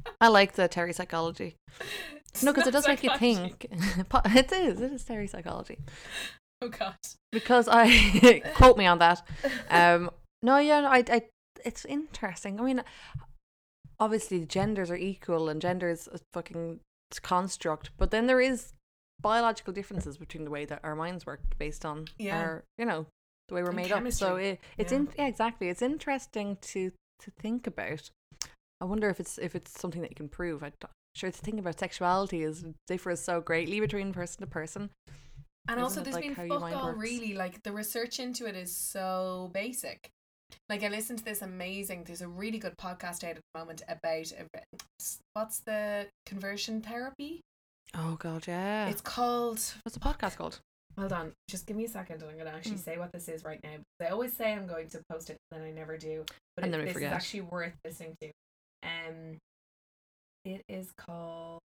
[laughs] I like the Terri psychology. No, because it does make you think. [laughs] It is. It is Terri psychology. Oh god. Because I [laughs] quote me on that. Um, no, yeah, no, I, I, it's interesting. I mean, obviously genders are equal and gender is a fucking construct, but then there is biological differences between the way that our minds work based on Yeah. our, you know, the way we're And made up. So it, it's Yeah. in, yeah, exactly. It's interesting to to think about. I wonder if it's if it's something that you can prove. I don't- sure to think about sexuality is differs so greatly between person to person. And Isn't also, there's like been fuck all works? really. Like the research into it is so basic. Like I listened to this amazing. There's a really good podcast out at the moment about uh, what's the conversion therapy. Oh god, yeah. It's called. What's the podcast called? Hold on, just give me a second, and I'm gonna actually Mm. say what this is right now. I always say I'm going to post it, and then I never do. But And it, then this forget. is actually worth listening to. Um, it is called.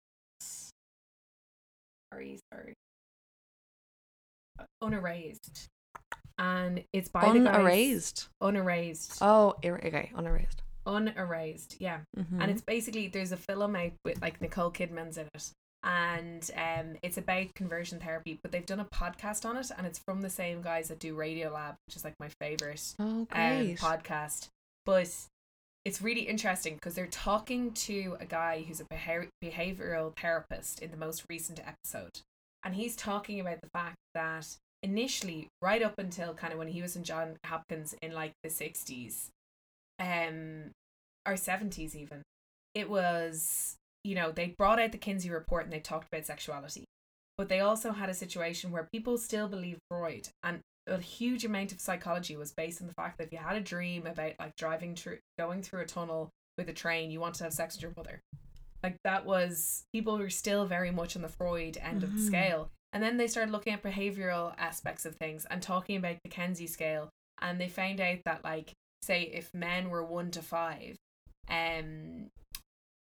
Sorry, sorry. Unerased, and it's by the guys. Unerased. Unerased. Oh, er- okay, unerased. Unerased. Yeah. Mm-hmm. and it's basically there's a film out with like Nicole Kidman's in it, and um, it's about conversion therapy. But they've done a podcast on it, and it's from the same guys that do Radiolab, which is like my favorite oh um, podcast. But it's really interesting because they're talking to a guy who's a behav- behavioral therapist in the most recent episode, and he's talking about the fact that initially, right up until kind of when he was in John Hopkins in like the sixties, um, or seventies even, it was you know they brought out the Kinsey report and they talked about sexuality, but they also had a situation where people still believed Freud and a huge amount of psychology was based on the fact that if you had a dream about like driving through going through a tunnel with a train you want to have sex with your mother. Like that was people were still very much on the freud end of the Mhm. scale and then they started looking at behavioral aspects of things and talking about the Kinsey scale. And they found out that like say if men were 1 to 5 um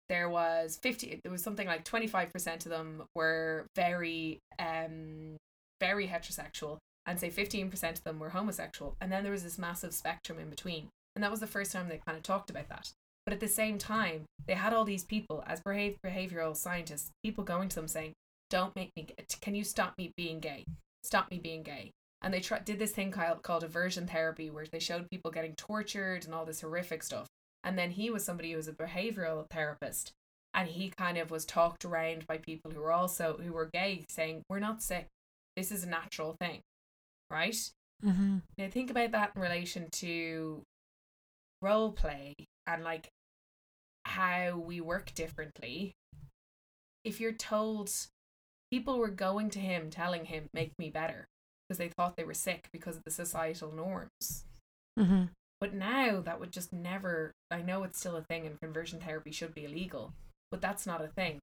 there was 50 there was something like 25% of them were very um very heterosexual. And say 15% of them were homosexual. And then there was this massive spectrum in between. And that was the first time they kind of talked about that. But at the same time they had all these people as behav- behavioral scientists people going to them saying don't make me can you stop me being gay? Stop me being gay. And they did this thing called, called aversion therapy where they showed people getting tortured and all this horrific stuff. And then he was somebody who was a behavioral therapist. And he kind of was talked around by people who were also who were gay saying we're not sick. This is a natural thing. Right? Mm-hmm. now think about that in relation to role play and like how we work differently. If you're told people were going to him telling him make me better because they thought they were sick because of the societal norms Mm-hmm. but now that would just never i know it's still a thing and conversion therapy should be illegal but that's not a thing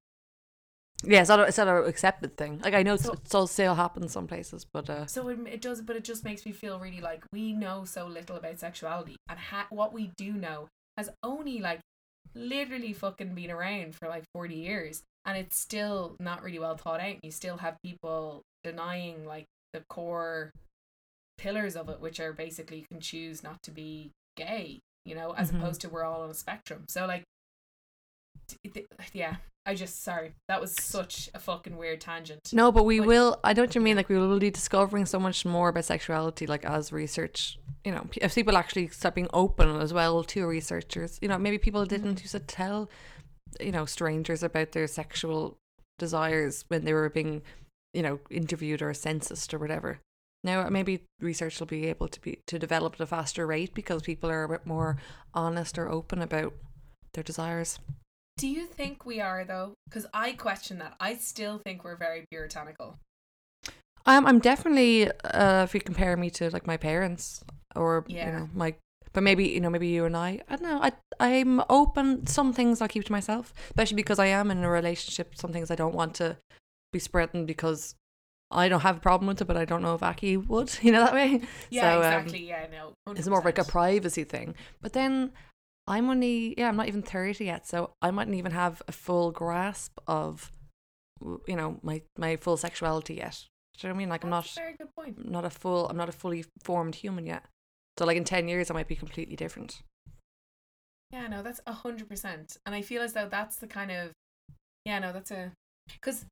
Yeah, it's not a, it's not a accepted thing. Like I know So- it still still happens some places, but uh, So it, it does, but it just makes me feel really like we know so little about sexuality, and ha- what we do know has only like literally fucking been around for like forty years, and it's still not really well thought out. You still have people denying like the core pillars of it, which are basically you can choose not to be gay, you know, as Mhm. opposed to we're all on a spectrum. So like, th- yeah, I just sorry that was such a fucking weird tangent. no, but we But- will. I don't you mean. Like we will be discovering so much more about sexuality, like as research. You know, if people actually start being open as well to researchers. You know, maybe people didn't used to tell, you know, strangers about their sexual desires when they were being, you know, interviewed or censused or whatever. Now maybe research will be able to be to develop at a faster rate because people are a bit more honest or open about their desires. Do you think we are though? Because I question that. I still think we're very puritanical. Um, I'm definitely, uh, if you compare me to like my parents, or Yeah. you know my but maybe you know maybe you and I I don't know I I'm open some things I'll keep to myself especially because I am in a relationship some things I don't want to be spreading because I don't have a problem with it but I don't know if Aki would [laughs] you know that way Yeah, So, um, exactly. yeah, no. it's more of like a privacy thing but then I'm only yeah I'm not even 30 yet so I mightn't even have a full grasp of you know my my full sexuality yet do you know what I mean like I'm not a very good point. I'm not a full I'm not a fully formed human yet. So like in ten years I might be completely different. Yeah, no, that's a hundred percent. And I feel as though that's the kind of yeah, no, that's a because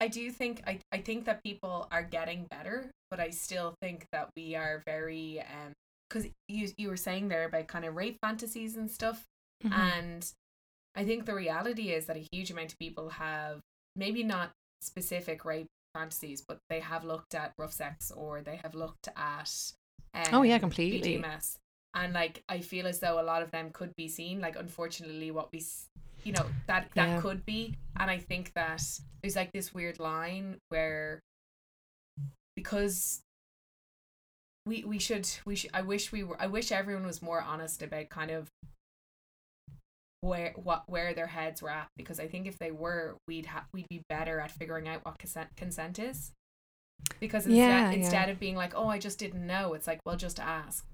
I do think I, I think that people are getting better, but I still think that we are very um because you you were saying there about kind of rape fantasies and stuff, Mm-hmm. and I think the reality is that a huge amount of people have maybe not specific rape fantasies, but they have looked at rough sex or they have looked at um, Oh, yeah, completely. And like I feel as though a lot of them could be seen. Like unfortunately, what we, you know, that that Yeah. could be. And I think that there's like this weird line where because we we should we should I wish we were I wish everyone was more honest about kind of where what where their heads were at because I think if they were we'd ha- we'd be better at figuring out what consent consent is because instead, Yeah, yeah. of being like oh I just didn't know it's like well just ask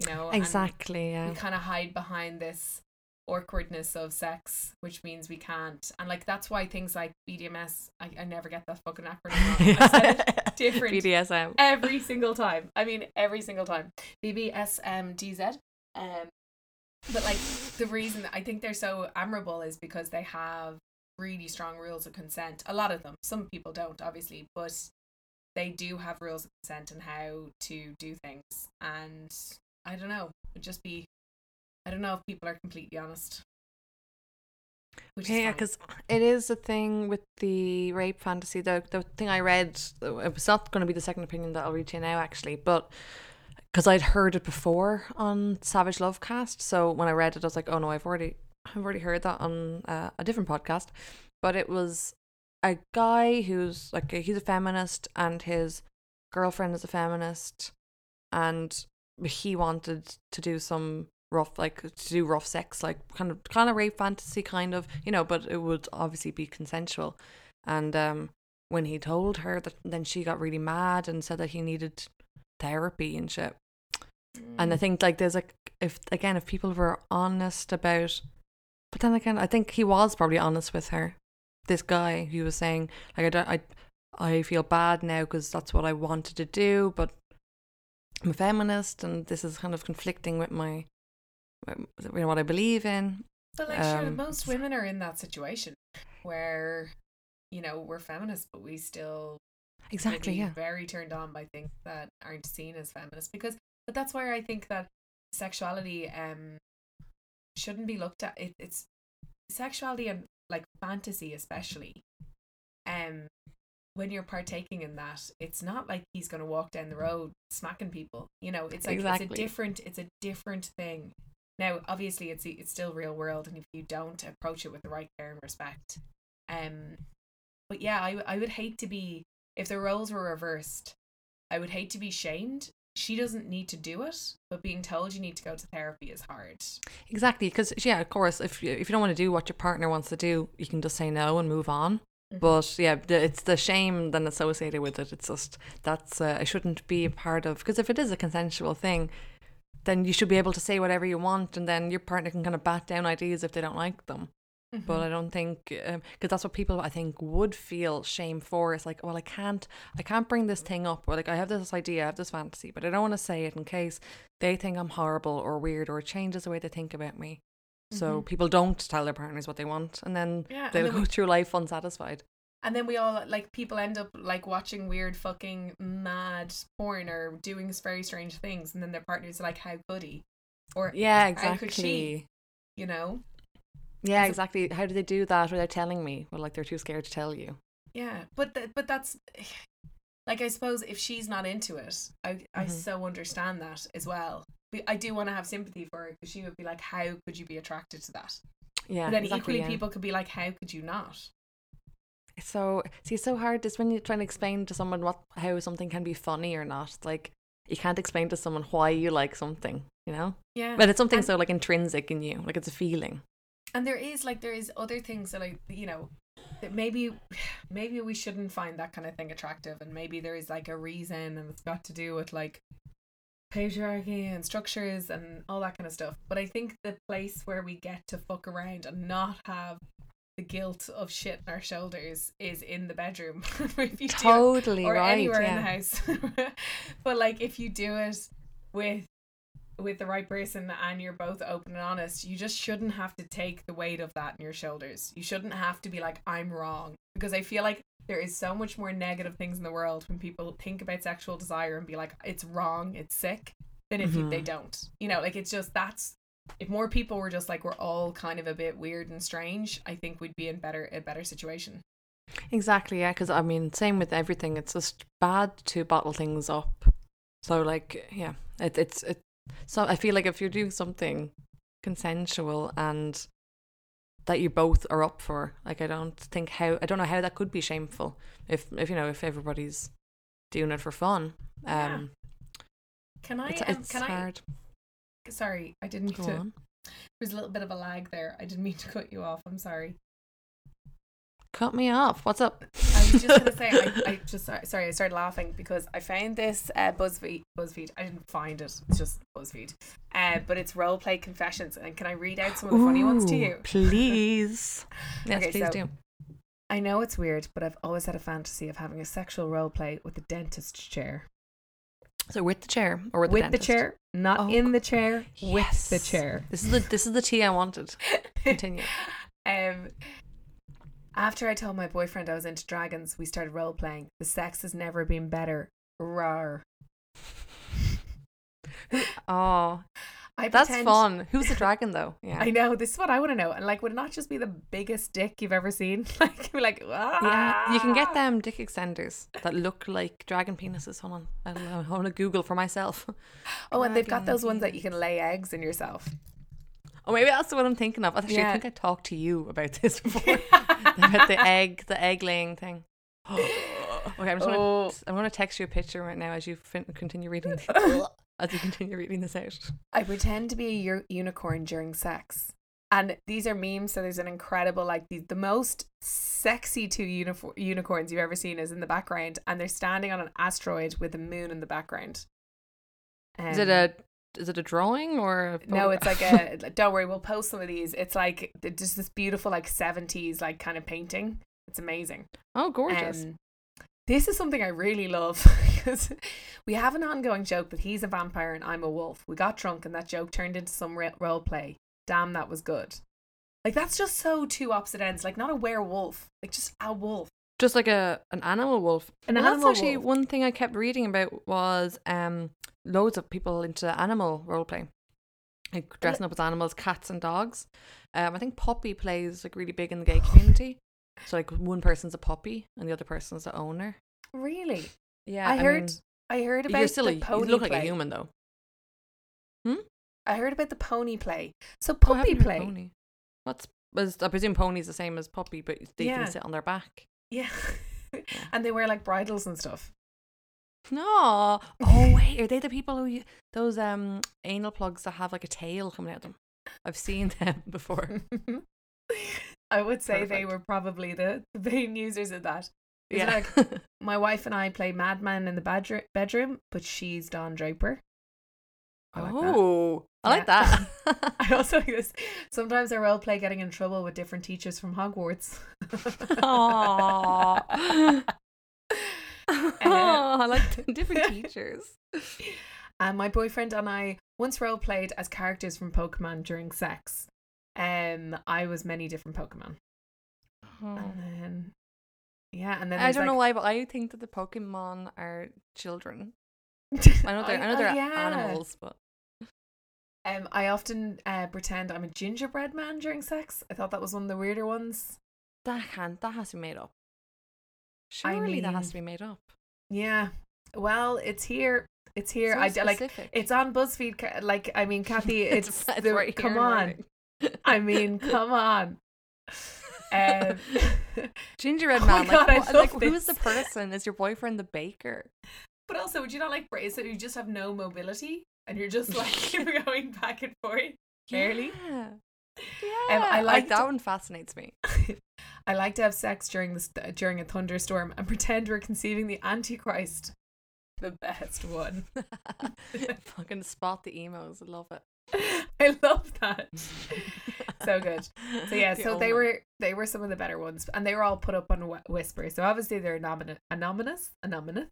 you know and Exactly, yeah. we kind of hide behind this awkwardness of sex which means we can't and like that's why things like BDMS I, I never get that fucking acronym wrong. I said it [laughs] different BDSM. every single time. I mean, every single time. BBSMDZ. Um, but like the reason I think they're so admirable is because they have really strong rules of consent. A lot of them. Some people don't, obviously, but they do have rules of consent and how to do things. And I don't know. It'd just be. I don't know if people are completely honest. Yeah, because it is a thing with the rape fantasy. The the thing I read, it was not going to be the second opinion that I'll read to you now, actually, but because I'd heard it before on Savage Lovecast, so when I read it, I was like, oh no, I've already I've already heard that on uh, a different podcast. But it was a guy who's like he's a feminist, and his girlfriend is a feminist, and he wanted to do some rough like to do rough sex like kind of kind of rape fantasy kind of you know but it would obviously be consensual. And um when he told her that then she got really mad and said that he needed therapy and shit. And i Mm. think like there's like if again if people were honest about but then again i think he was probably honest with her this guy he was saying like i don't i i feel bad now because that's what i wanted to do but i'm a feminist and this is kind of conflicting with my you know what i believe in But like, sure, Um, most women are in that situation where, you know, we're feminists, but we still exactly yeah very turned on by things that aren't seen as feminist. Because, but that's where I think that sexuality um shouldn't be looked at. It, it's sexuality and like fantasy, especially. Um, when you're partaking in that, it's not like he's gonna walk down the road smacking people. You know, it's like it's a different, it's a different thing. Now, obviously, it's it's still real world, and if you don't approach it with the right care and respect, um, but yeah, I I would hate to be if the roles were reversed. I would hate to be shamed. She doesn't need to do it, but being told you need to go to therapy is hard. exactly because yeah of course if you, if you don't want to do what your partner wants to do you can just say no and move on Mhm. but yeah the, it's the shame then associated with it it's just that's uh, it shouldn't be a part of because if it is a consensual thing then you should be able to say whatever you want and then your partner can kind of bat down ideas if they don't like them but Mhm. I don't think because that's what people I think would feel shame for. It's like, well, I can't, I can't bring this thing up, or like I have this idea, I have this fantasy, but I don't want to say it in case they think I'm horrible or weird, or it changes the way they think about me. So Mhm. people don't tell their partners what they want, and then Yeah, they'll then go we- through life unsatisfied. And then we all like people end up like watching weird fucking mad porn or doing very strange things, and then their partners are like, "How he?" Or Yeah, How could she? exactly. you know, Yeah, exactly. How do they do that without telling me? Well, like they're too scared to tell you. yeah. But th- but that's [sighs] like I suppose if she's not into it, I I Mhm. so understand that as well. But I do want to have sympathy for her because she would be like, "How could you be attracted to that?" Yeah, but then exactly, equally, yeah. people could be like, "How could you not?" It's so see, it's so hard. It's when you're trying to explain to someone what how something can be funny or not. Like you can't explain to someone why you like something, you know? Yeah. But it's something And- so like intrinsic in you, like it's a feeling. And there is like there is other things that I you know that maybe [sighs] maybe we shouldn't find that kind of thing attractive. And maybe there is like a reason and it's got to do with like patriarchy and structures and all that kind of stuff. But I think the place where we get to fuck around and not have the guilt of shit on our shoulders is in the bedroom. [laughs] If you do it- Totally or right. anywhere in the house. [laughs] But like if you do it with with the right person and you're both open and honest you just shouldn't have to take the weight of that in your shoulders you shouldn't have to be like i'm wrong because i feel like there is so much more negative things in the world when people think about sexual desire and be like it's wrong it's sick than if you, they Mhm. don't you know like it's just that's if more people were just like we're all kind of a bit weird and strange i think we'd be in better a better situation Exactly, yeah. Because I mean, same with everything. It's just bad to bottle things up. So like, yeah, it, it's it. So I feel like if you're doing something consensual and that you both are up for, like, I don't think how I don't know how that could be shameful if if you know if everybody's doing it for fun. Yeah. Um, can i it's um, it's can hard. i sorry i didn't Go to on. There's a little bit of a lag there. I didn't mean to cut you off. I'm sorry. Cut me off. What's up? Was just gonna say. I, I just sorry. I started laughing because I found this uh, BuzzFeed. BuzzFeed. I didn't find it. It's just BuzzFeed. Uh, but it's role play confessions. And can I read out some of the funny ones to you? Please. [laughs] yes, Okay, please so- do. I know it's weird, but I've always had a fantasy of having a sexual role play with a dentist chair. So with the chair or with, with the, the chair, not Oh, in the chair. With the chair. This is the this is the tea I wanted. [laughs] Continue. um, after I told my boyfriend I was into dragons, we started role playing. The sex has never been better. Rar. Oh, [laughs] I that's pretend- fun. Who's the dragon though? [laughs] Yeah. I know. This is what I want to know. And like, would it not just be the biggest dick you've ever seen? [laughs] Like, be like, Yeah, you can get "Ah." them dick extenders that look like dragon penises. Hold on, I'll, uh, I want to Google for myself. Oh, and they've got Dragon those ones that you can lay eggs in yourself. Oh, maybe that's what I'm thinking of. Actually, Yeah. I think I talked to you about this [laughs] before. about the egg, the egg laying thing. [gasps] okay, I'm just gonna, Oh. I'm gonna text you a picture right now as you fin- continue reading. The, [laughs] as you continue reading this out. I pretend to be a u- unicorn during sex. And these are memes, so there's an incredible, like, the, the most sexy two unifor- unicorns you've ever seen is in the background, and they're standing on an asteroid with a moon in the background. Is it Um, a is it a drawing or a No, it's like a. [laughs] Don't worry, we'll post some of these. It's like just this beautiful, like, 70s, like, kind of painting. It's amazing. oh gorgeous. Um, this is something I really love [laughs] because we have an ongoing joke that he's a vampire and I'm a wolf. We got drunk and that joke turned into some re- role play. Damn, that was good. Like that's just so two opposite ends. Like not a werewolf, like just a wolf. just like a an animal wolf. An Well, animal that's actually wolf. one thing I kept reading about was um loads of people into animal role play, like dressing up as animals, cats and dogs. Um, I think puppy plays like really big in the gay community. So like one person's a puppy and the other person's the owner. Really? Yeah, I heard. mean, I heard about you're still the a, you look play. like a human though. Hmm. I heard about the pony play. So Oh, puppy haven't play. Pony. What's was I presume pony's the same as puppy, but they Yeah. can sit on their back. Yeah. [laughs] and they wear like bridles and stuff. No. Oh wait, are they the people who those um anal plugs that have like a tail coming out of them? I've seen [laughs] them before. [laughs] I would say they were probably the, the main users of that. Yeah. like- [laughs] My wife and I play Mad Men in the badger- bedroom, but she's Don Draper. I like that. oh, I like Yeah. that. I also like this. Sometimes I role play getting in trouble with different teachers from Hogwarts. Aw. [laughs] Uh, [laughs] I like [laughs] different teachers. and my boyfriend and I once role played as characters from Pokemon during sex. Um, I was many different Pokemon, and then yeah, and then I don't know why, but I think that the Pokemon are children. I know they're I, know oh, they're yeah. animals, but Um, I often uh, pretend I'm a gingerbread man during sex. I thought that was one of the weirder ones. that can't. That has to be made up. I Surely that has to be made up. Yeah. Well, it's here. It's here. So I d- like. It's on BuzzFeed. Like, I mean, [laughs] Kathi, it's, it's the, right come on. I mean, come on. Um, [laughs] Gingerbread [laughs] Oh man. God, like, what, like who is the person? Is your boyfriend the baker? But also, would you not like brace so you just have no mobility and you're just like going back and forth? Barely. Yeah. Yeah. I like that one fascinates me. [laughs] I like to have sex during the st- during a thunderstorm and pretend we're conceiving the Antichrist. The best one. [laughs] Fucking spot the emos. I love it. [laughs] I love that. So good. So yeah, The so they were they were some of the better ones, and they were all put up on Wh- Whisper. So obviously they're anonymous, anonymous, anonymous.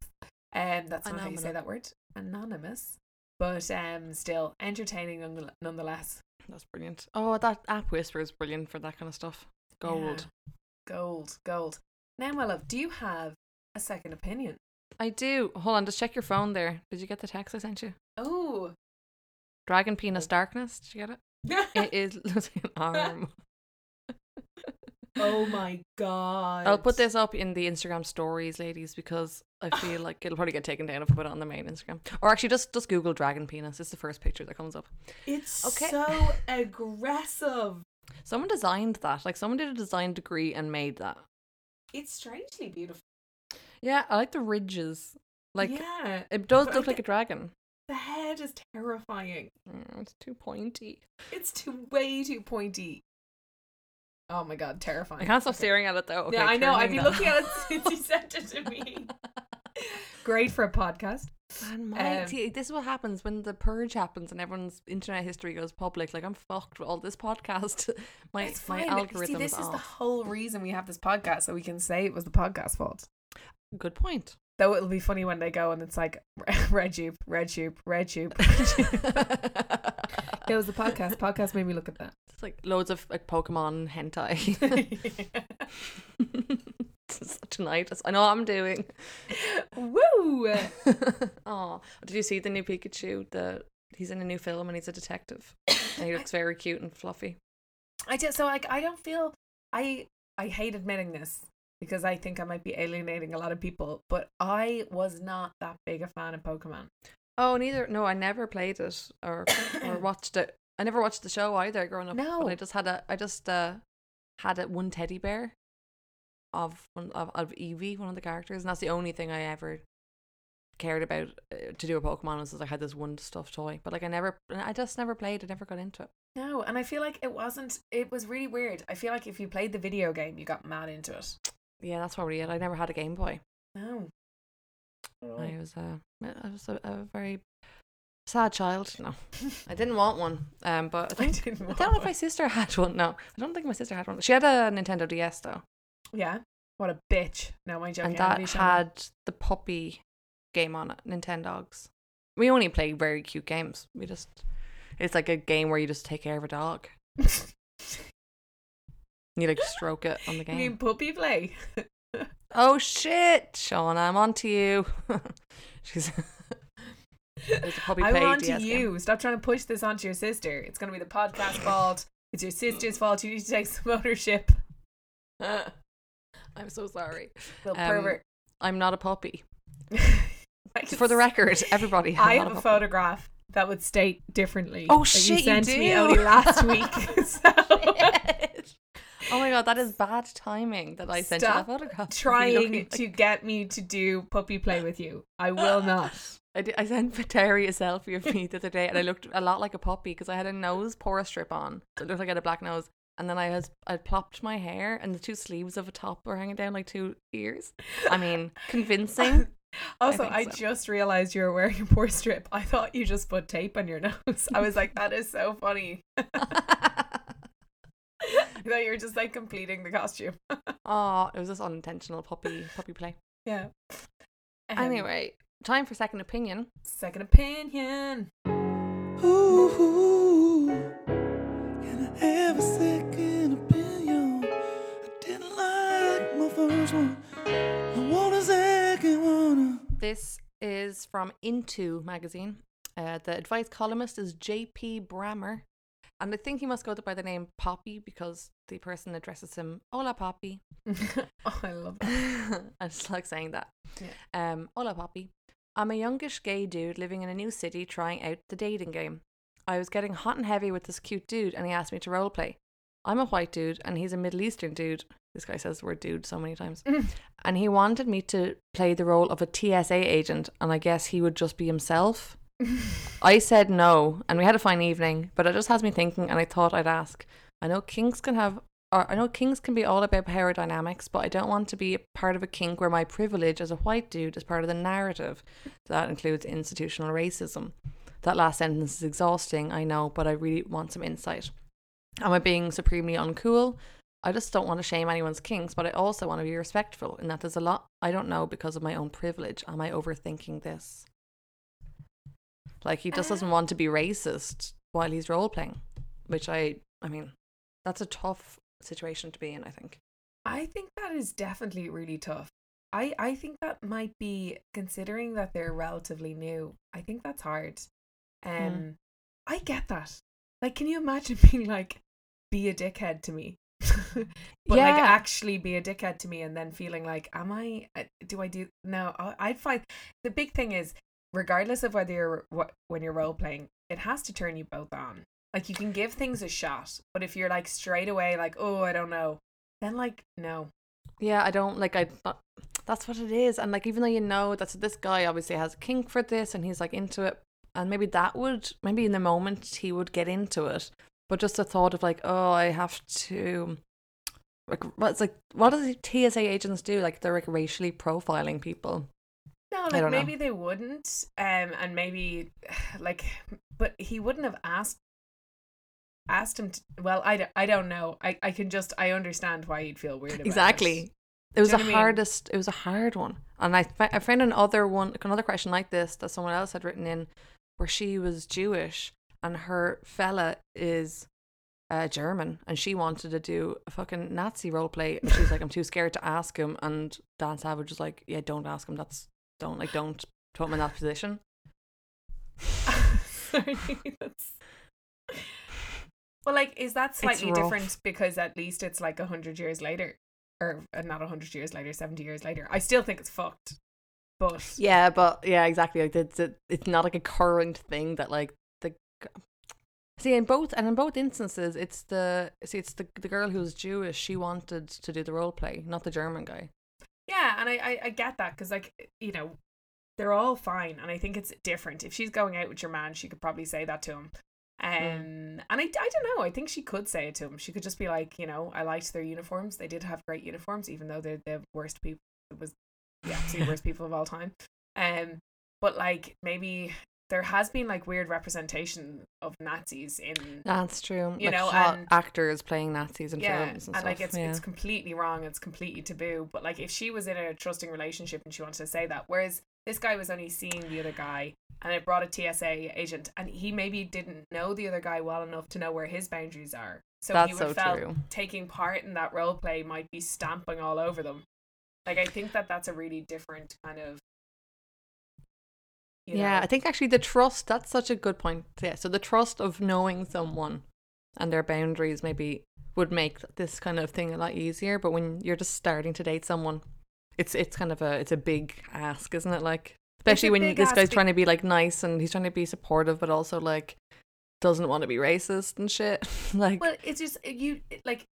Um, that's not how you say that word, anonymous. But um, still entertaining nonetheless. That's brilliant. Oh, that app Whisper is brilliant for that kind of stuff. Gold. Yeah. gold, gold. Now, my love, do you have a second opinion? I do. Hold on, just check your phone there. Did you get the text I sent you? Oh, Dragon Penis oh. Darkness. Did you get it? Yeah. [laughs] It is losing [laughs] an arm. Oh my god! I'll put this up in the Instagram stories, ladies, because I [sighs] feel like it'll probably get taken down if I put it on the main Instagram. Or actually, just just Google dragon penis. It's the first picture that comes up. It's Okay. so aggressive. Someone designed that. Like someone did a design degree and made that. It's strangely beautiful. Yeah, I like the ridges. Like yeah, it does look like a dragon. the head is terrifying. Mm, it's too pointy. It's too way too pointy. Oh my god, terrifying. I can't stop staring at it though. Okay, yeah, I know. I've been looking at it [laughs] since you sent it to me. [laughs] Great for a podcast. Man, my, Um, see, this is what happens when the purge happens and everyone's internet history goes public. Like I'm fucked with all this podcast. [laughs] my It's my algorithm. See, this is the whole reason we have this podcast, so we can say it was the podcast fault. Good point. Though it'll be funny when they go and it's like [laughs] red tube, red tube, red tube. [laughs] it was the podcast. Podcast made me look at that. It's like loads of like Pokemon hentai. [laughs] Tonight, I know what I'm doing. Woo! oh, did you see the new Pikachu? The he's in a new film and he's a detective. And he [coughs] looks very cute and fluffy. I just so like I don't feel I I hate admitting this because I think I might be alienating a lot of people, but I was not that big a fan of Pokemon. Oh, neither. No, I never played it or or [coughs] watched it. I never watched the show either growing up. No. but I just had a. I just uh had a one teddy bear of one of, of Eevee, one of the characters, and that's the only thing I ever cared about uh, to do a Pokemon was that I had this one stuffed toy. But like I never, I just never played. I never got into it. No, and I feel like it wasn't. It was really weird. I feel like if you played the video game, you got mad into it. Yeah, that's probably it. I never had a Game Boy. No. I was uh, I was a, a very sad child. No, I didn't want one. Um, but I [laughs] I think didn't I don't know if my sister had one. No, I don't think my sister had one. She had a Nintendo DS though, Yeah. What a bitch. No, my joking. and that had the puppy game on it, Nintendogs. We only play very cute games. We just it's like a game where you just take care of a dog. [laughs] And you like stroke it on the You game. mean puppy play? oh shit, Sean, I'm on to you. [laughs] She's a puppy [laughs] I'm on to DS game. you. Stop trying to push this onto your sister. It's going to be the podcast fault. It's your sister's fault. You need to take some ownership. [laughs] I'm so sorry. Little Um, pervert. I'm not a puppy. For the record, everybody. I'm I have a puppy. photograph that would state differently. Oh, that shit, You you sent me only last week. so oh my god, that is bad timing that I sent Stop you that photograph. [laughs] trying looking to like- get me to do puppy play with you. I will not. [laughs] I, did, I sent Terri a selfie of me the other day, and I looked a lot like a puppy because I had a nose pore strip on. So It looked like I had a black nose, and then I was I plopped my hair, and the two sleeves of a top were hanging down like two ears. I mean, [laughs] convincing. Also, I, so. just realized you were wearing a pore strip. I thought you just put tape on your nose. I was like, that is so funny. I thought you're just like completing the costume. [laughs] oh, it was just unintentional puppy puppy play. Yeah. Um, Anyway, time for second opinion. second opinion. Ooh, can I have a second opinion? I didn't like my first one. I want a second one. This is from Into magazine. Uh, the advice columnist is J.P. Brammer. And I think he must go by the name Papi because the person addresses him, Hola Papi. [laughs] oh, I love that. [laughs] I just like saying that. Yeah. Um, Hola Papi. I'm a youngish gay dude living in a new city trying out the dating game. I was getting hot and heavy with this cute dude and he asked me to roleplay. I'm a white dude and he's a Middle Eastern dude This guy says the word dude so many times. [laughs] And he wanted me to play the role of a TSA agent, and I guess he would just be himself. I said no, and we had a fine evening, but it just has me thinking, and I thought I'd ask. I know kings can have, or I know kings can be all about power dynamics, but I don't want to be part of a kink where my privilege as a white dude is part of the narrative. That includes institutional racism. That last sentence is exhausting, I know, but I really want some insight. Am I being supremely uncool? I just don't want to shame anyone's kinks, but I also want to be respectful in that there's a lot I don't know because of my own privilege. Am I overthinking this? Like he just doesn't want to be racist while he's role playing, which I, I mean, that's a tough situation to be in. I think. I think that is definitely really tough. I I think that might be considering that they're relatively new. I think that's hard. Um Mm. I get that. Like can you imagine [laughs] being like be a dickhead to me? [laughs] but like actually be a dickhead to me and then feeling like am I uh, do I do no I- I'd find the big thing is regardless of whether you're what when you're role playing it has to turn you both on. Like you can give things a shot, but if you're like straight away like oh I don't know then like no Yeah, I don't like. I that's what it is, and like even though you know that's this guy obviously has a kink for this, and he's like into it, and maybe that would maybe in the moment he would get into it, but just the thought of like, oh, I have to. Like what's like what do the TSA agents do? Like they're like racially profiling people. No, like don't know. maybe they wouldn't, um, and maybe [sighs] like, but he wouldn't have asked asked him. To, well, I, don't- I don't know. I, I can just I understand why you'd feel weird. About Exactly. It. It was the you know what I mean? hardest. It was a hard one, and I I found another one, another question like this that someone else had written in, where she was Jewish and her fella is uh, German, and she wanted to do a fucking Nazi role play. And she was like, I'm too scared to ask him, and Dan Savage was like, Yeah, don't ask him. That's don't like don't put him in that position. [laughs] Sorry, that's. Well, like, is that slightly different because at least it's like a hundred years later, or uh, not a hundred years later, seventy years later? I still think it's fucked, but Yeah, but yeah, exactly. Like it's it, it's not like a current thing that like the see in both and in both instances, it's the see it's the the girl who's Jewish. She wanted to do the role play, not the German guy. Yeah, and I I, I get that because like you know, they're all fine, and I think it's different. If she's going out with your man, she could probably say that to him. Um, and I, I don't know. I think she could say it to him. She could just be like, you know, I liked their uniforms. They did have great uniforms, even though they're the worst people. It was yeah, the absolute worst people of all time. Um, but like maybe there has been like weird representation of Nazis in That's true. You like know, and- actors playing Nazis in yeah, films and, and, stuff. like it's yeah. it's completely wrong. It's completely taboo. But like if she was in a trusting relationship and she wanted to say that, whereas this guy was only seeing the other guy, and it brought a TSA agent, and he maybe didn't know the other guy well enough to know where his boundaries are. So he would so felt true. taking part in that role play might be stamping all over them. Like I think that that's a really different kind of. You yeah, know- I think actually the trust. That's such a good point. Yeah, so the trust of knowing someone and their boundaries maybe would make this kind of thing a lot easier. But when you're just starting to date someone, it's it's kind of a it's a big ask, isn't it? Like especially when this guy's be- trying to be like nice and he's trying to be supportive, but also like doesn't want to be racist and shit. [laughs] like Well, it's just you like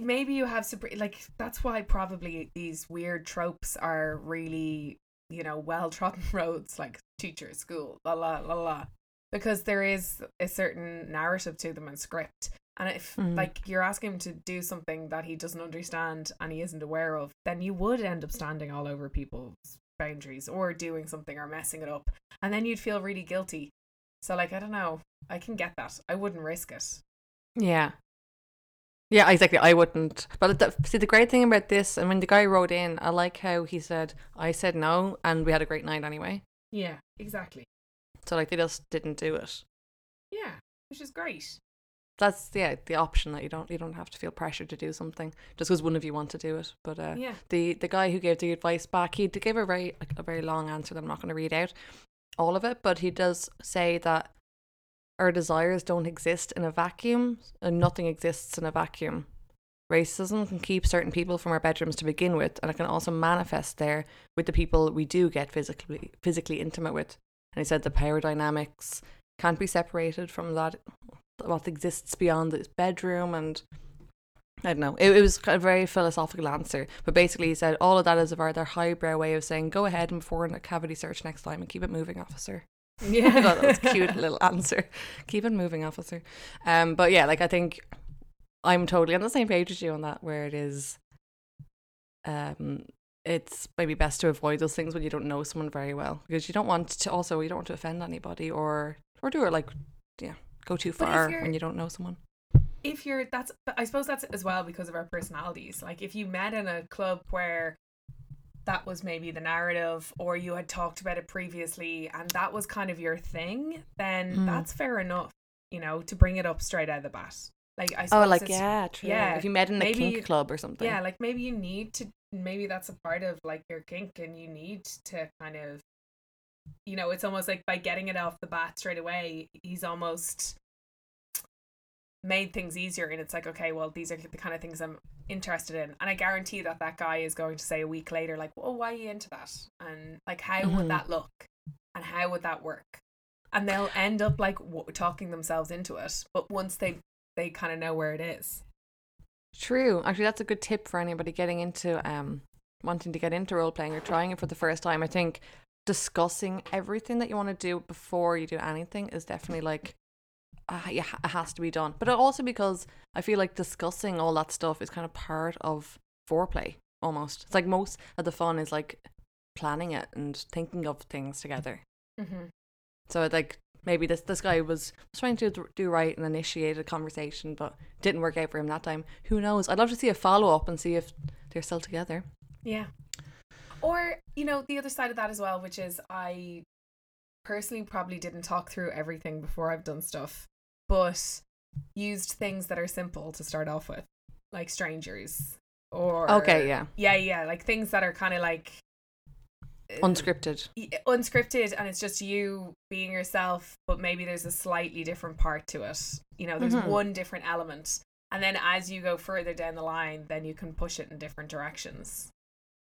maybe you have super like that's why probably these weird tropes are really you know well trodden [laughs] roads like teacher at school la la la la because there is a certain narrative to them and script and if Mhm. like you're asking him to do something that he doesn't understand and he isn't aware of then you would end up standing all over people's boundaries or doing something or messing it up and then you'd feel really guilty so like i don't know i can get that i wouldn't risk it Yeah. Yeah, exactly. I wouldn't. But the, see, the great thing about this, and when the guy wrote in, I like how he said, I said no, and we had a great night anyway. Yeah, exactly. So, like, they just didn't do it. Yeah, which is great. That's, yeah, the option that you don't you don't have to feel pressured to do something just because one of you want to do it. But uh, Yeah. the the guy who gave the advice back, he gave a very like, a very long answer that I'm not going to read out all of it, but he does say that our desires don't exist in a vacuum and nothing exists in a vacuum. Racism can keep certain people from our bedrooms to begin with, and it can also manifest there with the people we do get physically physically intimate with. And he said the power dynamics can't be separated from that what exists beyond this bedroom and I don't know. It, it was a very philosophical answer, but basically he said all of that is a rather highbrow way of saying go ahead and perform a cavity search next time and keep it moving, officer. [laughs] I thought that was a cute little answer. [laughs] Keep it moving, officer. Um, but yeah, like I think I'm totally on the same page as you on that, where it is, um, it's maybe best to avoid those things when you don't know someone very well because you don't want to also you don't want to offend anybody or or do it like yeah go too far when you don't know someone. if you're that's I suppose that's as well because of our personalities. Like if you met in a club where that was maybe the narrative or you had talked about it previously and that was kind of your thing, then Mm. that's fair enough, you know, to bring it up straight out of the bat. Like I Oh, like yeah, true. yeah, If you met in a maybe- kink club or something. Yeah, like maybe you need to maybe that's a part of like your kink and you need to kind of you know, it's almost like by getting it off the bat straight away, he's almost made things easier and it's like okay well these are the kind of things i'm interested in and i guarantee that that guy is going to say a week later like well why are you into that and like how Mhm. would that look and how would that work and they'll end up like w- talking themselves into it but once they they kind of know where it is True. Actually, that's a good tip for anybody getting into um wanting to get into role playing or trying it for the first time. I think discussing everything that you want to do before you do anything is definitely like uh, yeah, it has to be done. But also because I feel like discussing all that stuff is kind of part of foreplay almost. It's like most of the fun is like planning it and thinking of things together. mm-hmm. So like maybe this this guy was trying to do right and initiate a conversation, but didn't work out for him that time. Who knows? I'd love to see a follow up and see if they're still together. Yeah. Or, you know, the other side of that as well, which is I personally probably didn't talk through everything before I've done stuff, but used things that are simple to start off with, like strangers or Okay, yeah, Yeah, yeah, like things that are kind of like unscripted. unscripted and it's just you being yourself, but maybe there's a slightly different part to it. You know, there's Mhm. one different element. And then as you go further down the line, then you can push it in different directions.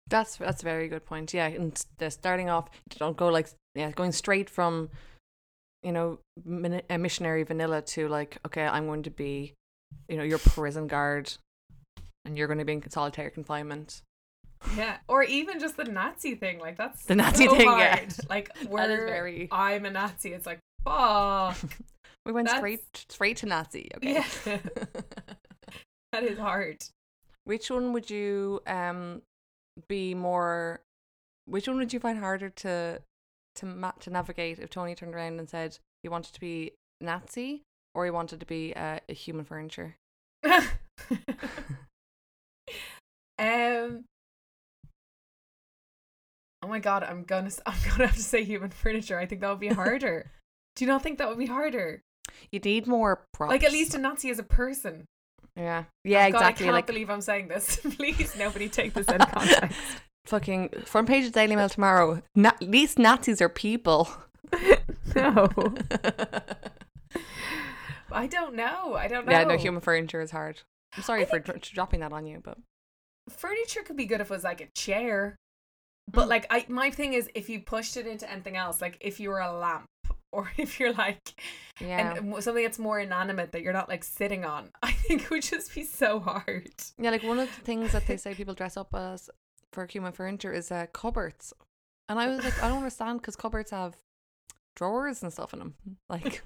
That's that's a very good point. Yeah, and the starting off, don't go like yeah, going straight from, you know, min- a missionary vanilla to like, okay, I'm going to be, you know, your prison guard, and you're going to be in solitary confinement. Yeah, or even just the Nazi thing, like that's The Nazi so thing, yeah. [laughs] Like we're very- I'm a Nazi. It's like fuck. [laughs] We went That's- straight straight to Nazi. Okay. Yeah. [laughs] that is hard. Which one would you um be more? Which one would you find harder to to ma- to navigate if Tony turned around and said he wanted to be Nazi or he wanted to be uh, a human furniture? um. Oh my god, I'm gonna [laughs] I'm gonna have to say human furniture. I think that would be harder. Do you not think that would be harder? You need more props. Like at least a Nazi as a person. yeah, oh yeah, Oh God, exactly. I can't like believe I'm saying this. [laughs] Please, nobody take this in [laughs] context. fucking front page of Daily Mail tomorrow. Na- at least Nazis are people. no. I don't know. I don't know. yeah, no, human furniture is hard. I'm sorry I for dropping that on you, but furniture could be good if it was like a chair. But Mm. like I my thing is if you pushed it into anything else, like if you were a lamp [laughs] or if you're like yeah, and something that's more inanimate that you're not like sitting on, [laughs] I think it would just be so hard. Yeah, like one of the things that they [laughs] say people dress up as for human furniture is uh, cupboards. And I was like, I don't understand because cupboards have drawers and stuff in them. Like,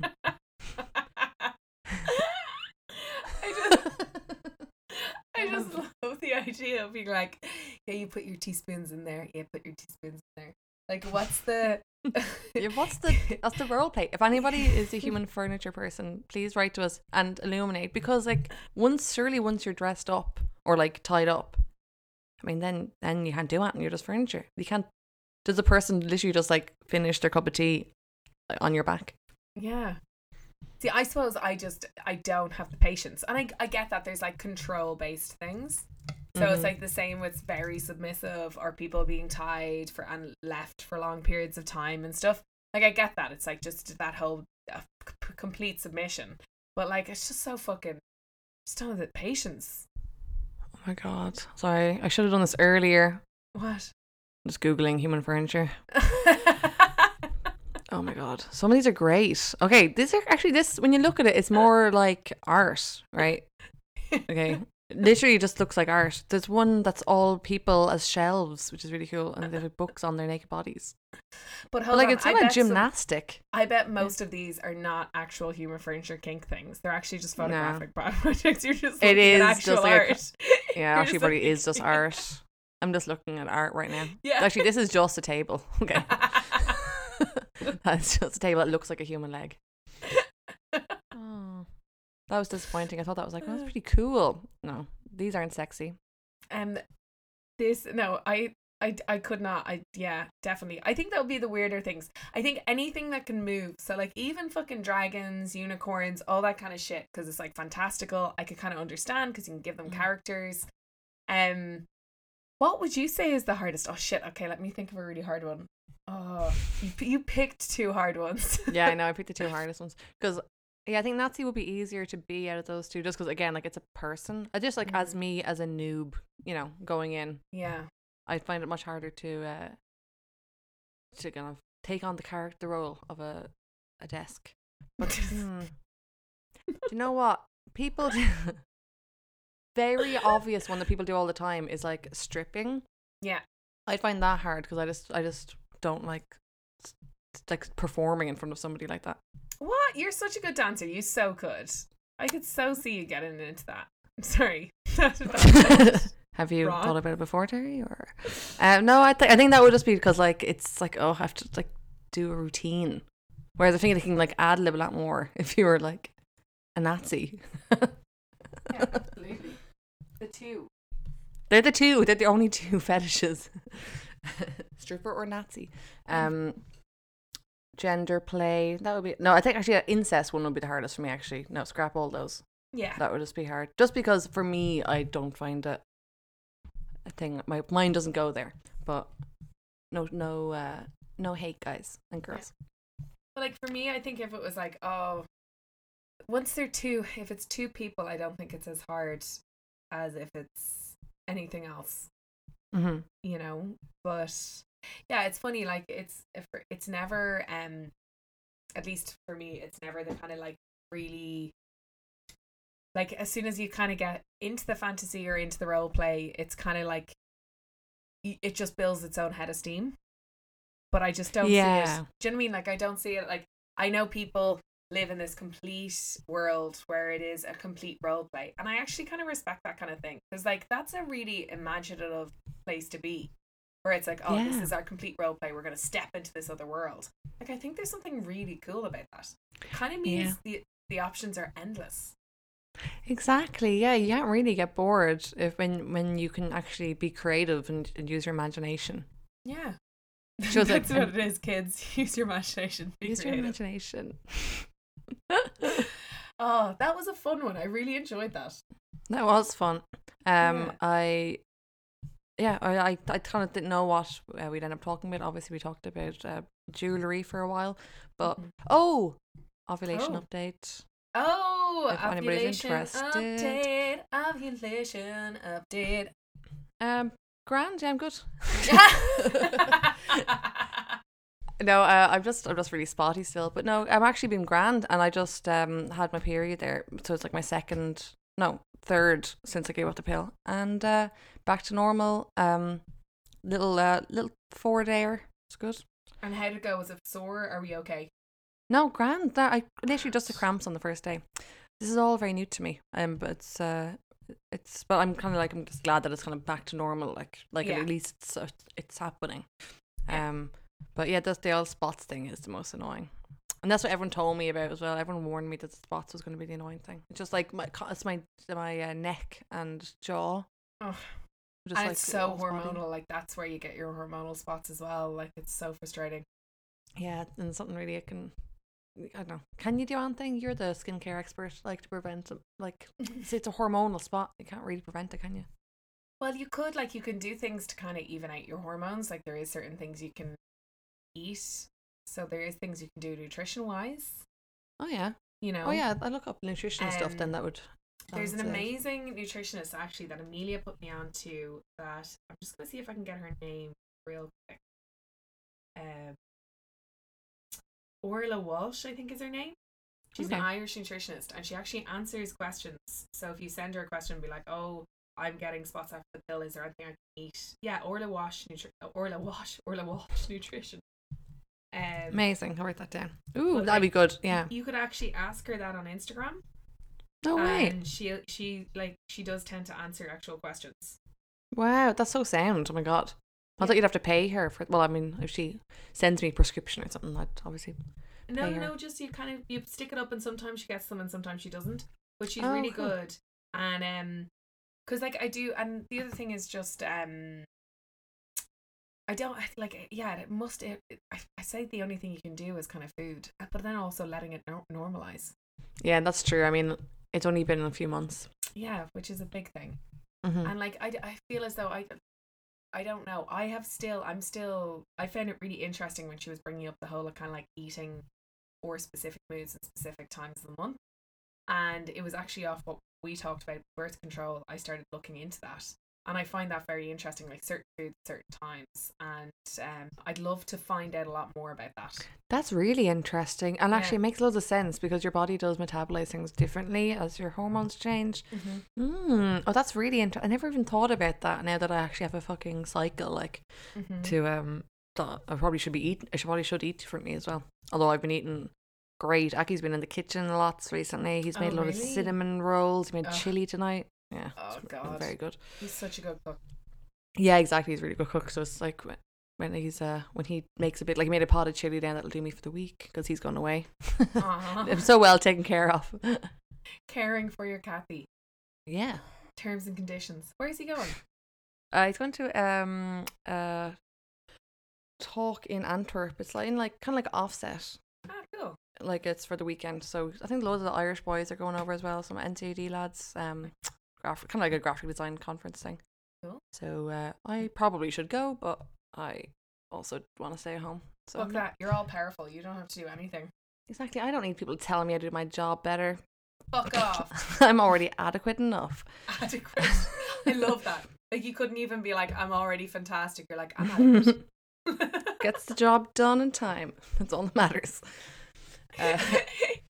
I just I just [laughs] love the idea of being like, yeah, you put your teaspoons in there. Yeah, put your teaspoons in there. Like, what's the? [laughs] Yeah, what's the [laughs] that's the role play. If anybody is a human furniture person, please write to us and illuminate because like once surely once you're dressed up or like tied up, I mean then then you can't do it and you're just furniture. You can't. Does a person literally just like finish their cup of tea like, on your back? Yeah. See, I suppose I just I don't have the patience, and I I get that there's like control based things. So it's Mhm. like the same with very submissive or people being tied for and left for long periods of time and stuff. Like I get that. It's like just that whole uh, c- complete submission. But like it's just so fucking just don't have the patience. Oh my god! Sorry, I should have done this earlier. What? Just googling human furniture. [laughs] Oh my god, some of these are great. Okay, these are actually this. When you look at it, it's more like art, right? Okay, literally just looks like art. There's one that's all people as shelves, which is really cool, and they have books on their naked bodies. But But like on, it's kind of bet some- gymnastic. I bet most of these are not actual human furniture kink things. They're actually just photographic [laughs] projects. You're just It is just actual like a art. Yeah, actually, just probably is just art. I'm just looking at art right now. [laughs] Yeah. Actually, this is just a table. [laughs] Okay, [laughs] that's just a table that looks like a human leg. [laughs] Oh, that was disappointing. I thought that was like, oh, that's pretty cool. No, these aren't sexy. um, this no, I. I, I could not. I yeah, definitely. I think that would be the weirder things. I think anything that can move. So like even fucking dragons, unicorns, all that kind of shit because it's like fantastical. I could kind of understand because you can give them Mhm. characters. Um, what would you say is the hardest? Oh shit. Okay, let me think of a really hard one. Oh, you, you picked two hard ones. [laughs] Yeah, I know. I picked the two hardest ones because yeah, I think Nazi would be easier to be out of those two, just because again, like it's a person. I just like as Mhm. me as a noob, you know, going in, yeah. I find it much harder to uh to kind of take on the character role of a a desk. But [laughs] hmm, do you know what people? do- [laughs] very obvious one that people do all the time is like stripping. Yeah. I find that hard because I just I just don't like like performing in front of somebody like that. What? You're such a good dancer. You so could. I could so see you getting into that. I'm [laughs] sorry. [laughs] [laughs] Have you Wrong. thought about it before, Terri? Or um, no, I think I think that would just be because like it's like oh, I have to like do a routine. Whereas I think they can like ad lib a lot more if you were like a Nazi. yeah, absolutely. The two. They're the two. They're the only two fetishes. [laughs] Stripper or Nazi. Um, gender play. That would be no. I think actually uh, incest one would be the hardest for me. Actually, no, scrap all those. Yeah. That would just be hard. Just because for me, I don't find it a thing. My mind doesn't go there. But no, no, uh, no hate, guys and girls. But like for me, I think if it was like, oh, once they're two, if it's two people, I don't think it's as hard as if it's anything else, Mm-hmm. you know. But yeah, it's funny. Like it's it's never um, at least for me, it's never the kind of like really. Like as soon as you kind of get into the fantasy or into the role play, it's kind of like it just builds its own head of steam. But I just don't see Yeah. it. Do you know what I mean? Like I don't see it. Like I know people live in this complete world where it is a complete role play, and I actually kind of respect that kind of thing because like that's a really imaginative place to be, where it's like, oh, this is our complete role play. We're gonna step into this other world. Like I think there's something really cool about that. Kind of means the the options are endless. Exactly. Yeah, you can't really get bored if when when you can actually be creative and, and use your imagination. Yeah. Shows [laughs] like- That's what it is, kids. [laughs] Use your imagination. Be use your imagination. [laughs] [laughs] Oh, that was a fun one. I really enjoyed that. That was fun. Um, Yeah. I, yeah, I, I, I kind of didn't know what uh, we'd end up talking about. Obviously, we talked about uh, jewelry for a while, but Mhm. oh, ovulation Oh. update. Oh, If anybody's ovulation interested. update. Ovulation update. Um, grand. Yeah, I'm good. [laughs] [laughs] no, uh, I'm just, I'm just really spotty still. But no, I'm actually been grand, and I just um had my period there, so it's like my second, no, third since I gave up the pill, and uh, back to normal. Um, little, uh, little four dayer. It's good. and how did it go? Was it sore? Are we okay? No, grand. That I literally just the cramps on the first day. This is all very new to me. Um, but it's uh, it's but I'm kind of like I'm just glad that it's kind of back to normal. Like like Yeah. at least it's uh, it's happening. Um, but yeah, that's the old spots thing is the most annoying. And that's what everyone told me about as well. Everyone warned me that the spots was going to be the annoying thing. It's just like my it's my my uh, neck and jaw. Ugh. Just and like it's so spotty. hormonal. Like that's where you get your hormonal spots as well. Like it's so frustrating. Yeah, and something really I can. I don't know. Can you do anything? You're the skincare expert. Like to prevent it. Like [laughs] it's a hormonal spot. You can't really prevent it, can you? Well, you could like you can do things to kind of even out your hormones. Like there is certain things you can eat. So there is things you can do nutrition wise. Oh yeah. You know. Oh yeah. I look up nutrition stuff. Then Um, that would. There's an amazing nutritionist actually that Amelia put me on to that I'm just gonna see if I can get her name real quick. Um Orla Walsh, I think is her name. She's Okay. an Irish nutritionist and she actually answers questions. So if you send her a question, be like, "Oh, I'm getting spots after the pill. Is there anything I can eat?" Yeah, Orla Walsh, nutri- Orla Walsh, Orla Walsh [laughs] Nutrition. Um, Amazing. I'll write that down. Ooh, that'd be good. Yeah. you could actually ask her that on Instagram, No way. and she she like she does tend to answer actual questions. Wow, that's so sound. Oh my god. I thought you'd have to pay her for. Well, I mean, if she sends me a prescription or something, I'd obviously. No, no, just you kind of you stick it up, and sometimes she gets them, and sometimes she doesn't. But she's Oh, really cool. good, and um, because like I do, and the other thing is just um, I don't I- like yeah, it must. It, it- I, I say the only thing you can do is kind of food, uh, but then also letting it nor- normalize. Yeah, that's true. I mean, it's only been a few months. Yeah, which is a big thing. hmm and like I, I feel as though I I don't know I have still I'm still I found it really interesting when she was bringing up the whole of kind of like eating for specific moods and specific times of the month and it was actually off what we talked about birth control I started looking into that and I find that very interesting like certain foods certain times and um I'd love to find out a lot more about that That's really interesting, and Yeah. actually, it makes loads of sense because your body does metabolize things differently as your hormones change. mm-hmm. Mm. Oh, that's really interesting. I never even thought about that. Now that I actually have a fucking cycle, like Mm-hmm. to um, that I probably should be eating. I should probably should eat differently as well. Although I've been eating great. Aki's been in the kitchen lots recently. He's made Oh, a lot of cinnamon rolls. He made Ugh. chili tonight. Yeah, Oh, God. very good. he's such a good cook Yeah, exactly. He's a really good cook. So it's like when- when he's uh when he makes a bit like he made a pot of chili down that'll do me for the week because he's gone away. Aw. [laughs] I'm so well taken care of. [laughs] caring for your Kathi yeah. terms and conditions where is he going Uh, he's going to um uh talk in Antwerp. It's like in like kind of like offset. ah cool Like it's for the weekend. So I think loads of the Irish boys are going over as well. Some NCAD lads. Um, graphic kind of like a graphic design conference thing. Cool. So uh, I probably should go, but I also want to stay at home. So Fuck that. You're all powerful. You don't have to do anything. Exactly. I don't need people telling me how to do my job better. Fuck [laughs] off. I'm already adequate enough. Adequate. [laughs] I love that. Like you couldn't even be like, I'm already fantastic. You're like, I'm [laughs] adequate. Gets the job done in time. That's all that matters. Uh,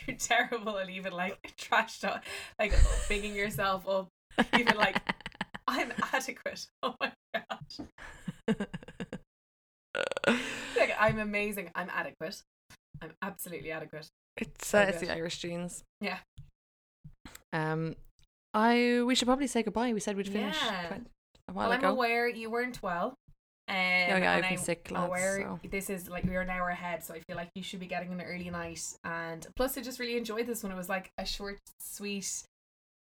You're terrible at even like trash talk, like bigging yourself up. [laughs] Even like, I'm adequate. [laughs] Oh my gosh. [laughs] Like, I'm amazing. I'm adequate. I'm absolutely adequate. it's uh, it's the Irish genes. Yeah. Um, I we should probably say goodbye. We said we'd finish Yeah. a while Well, I'm aware you weren't well. Um, yeah, and I've been I'm sick, lads, aware so. this is like we are an hour ahead, so I feel like you should be getting an early night. And plus, I just really enjoyed this one. It was like a short, sweet,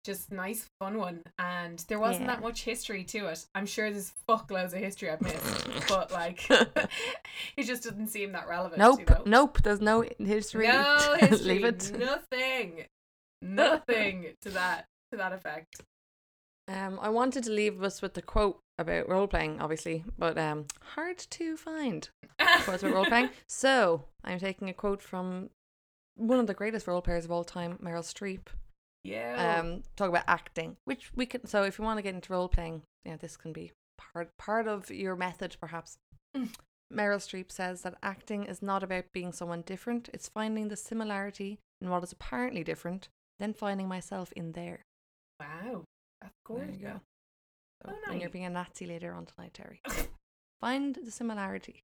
just nice, fun one. And there wasn't Yeah. that much history to it. I'm sure there's fuckloads of history I've missed, [laughs] but like [laughs] it just doesn't seem that relevant. Nope, You know? nope. There's no history. No [laughs] history. Leave it. Nothing. Nothing to that to that effect. Um, I wanted to leave us with the quote about role playing, obviously, but um, hard to find quotes about role playing. So I'm taking a quote from one of the greatest role players of all time, Meryl Streep. Yeah. Um, talk about acting, which we can. So if you want to get into role playing, yeah, this can be part part of your method, perhaps. Mm. Meryl Streep says that acting is not about being someone different; it's finding the similarity in what is apparently different, then finding myself in there. wow. That's There gorgeous. you go. So Oh, When you're being a Nazi later on tonight, Terri, [laughs] find the similarity.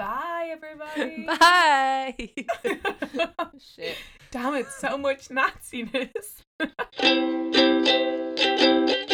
Bye, everybody. [laughs] Bye. [laughs] Shit. Damn it, so much Naziness. [laughs]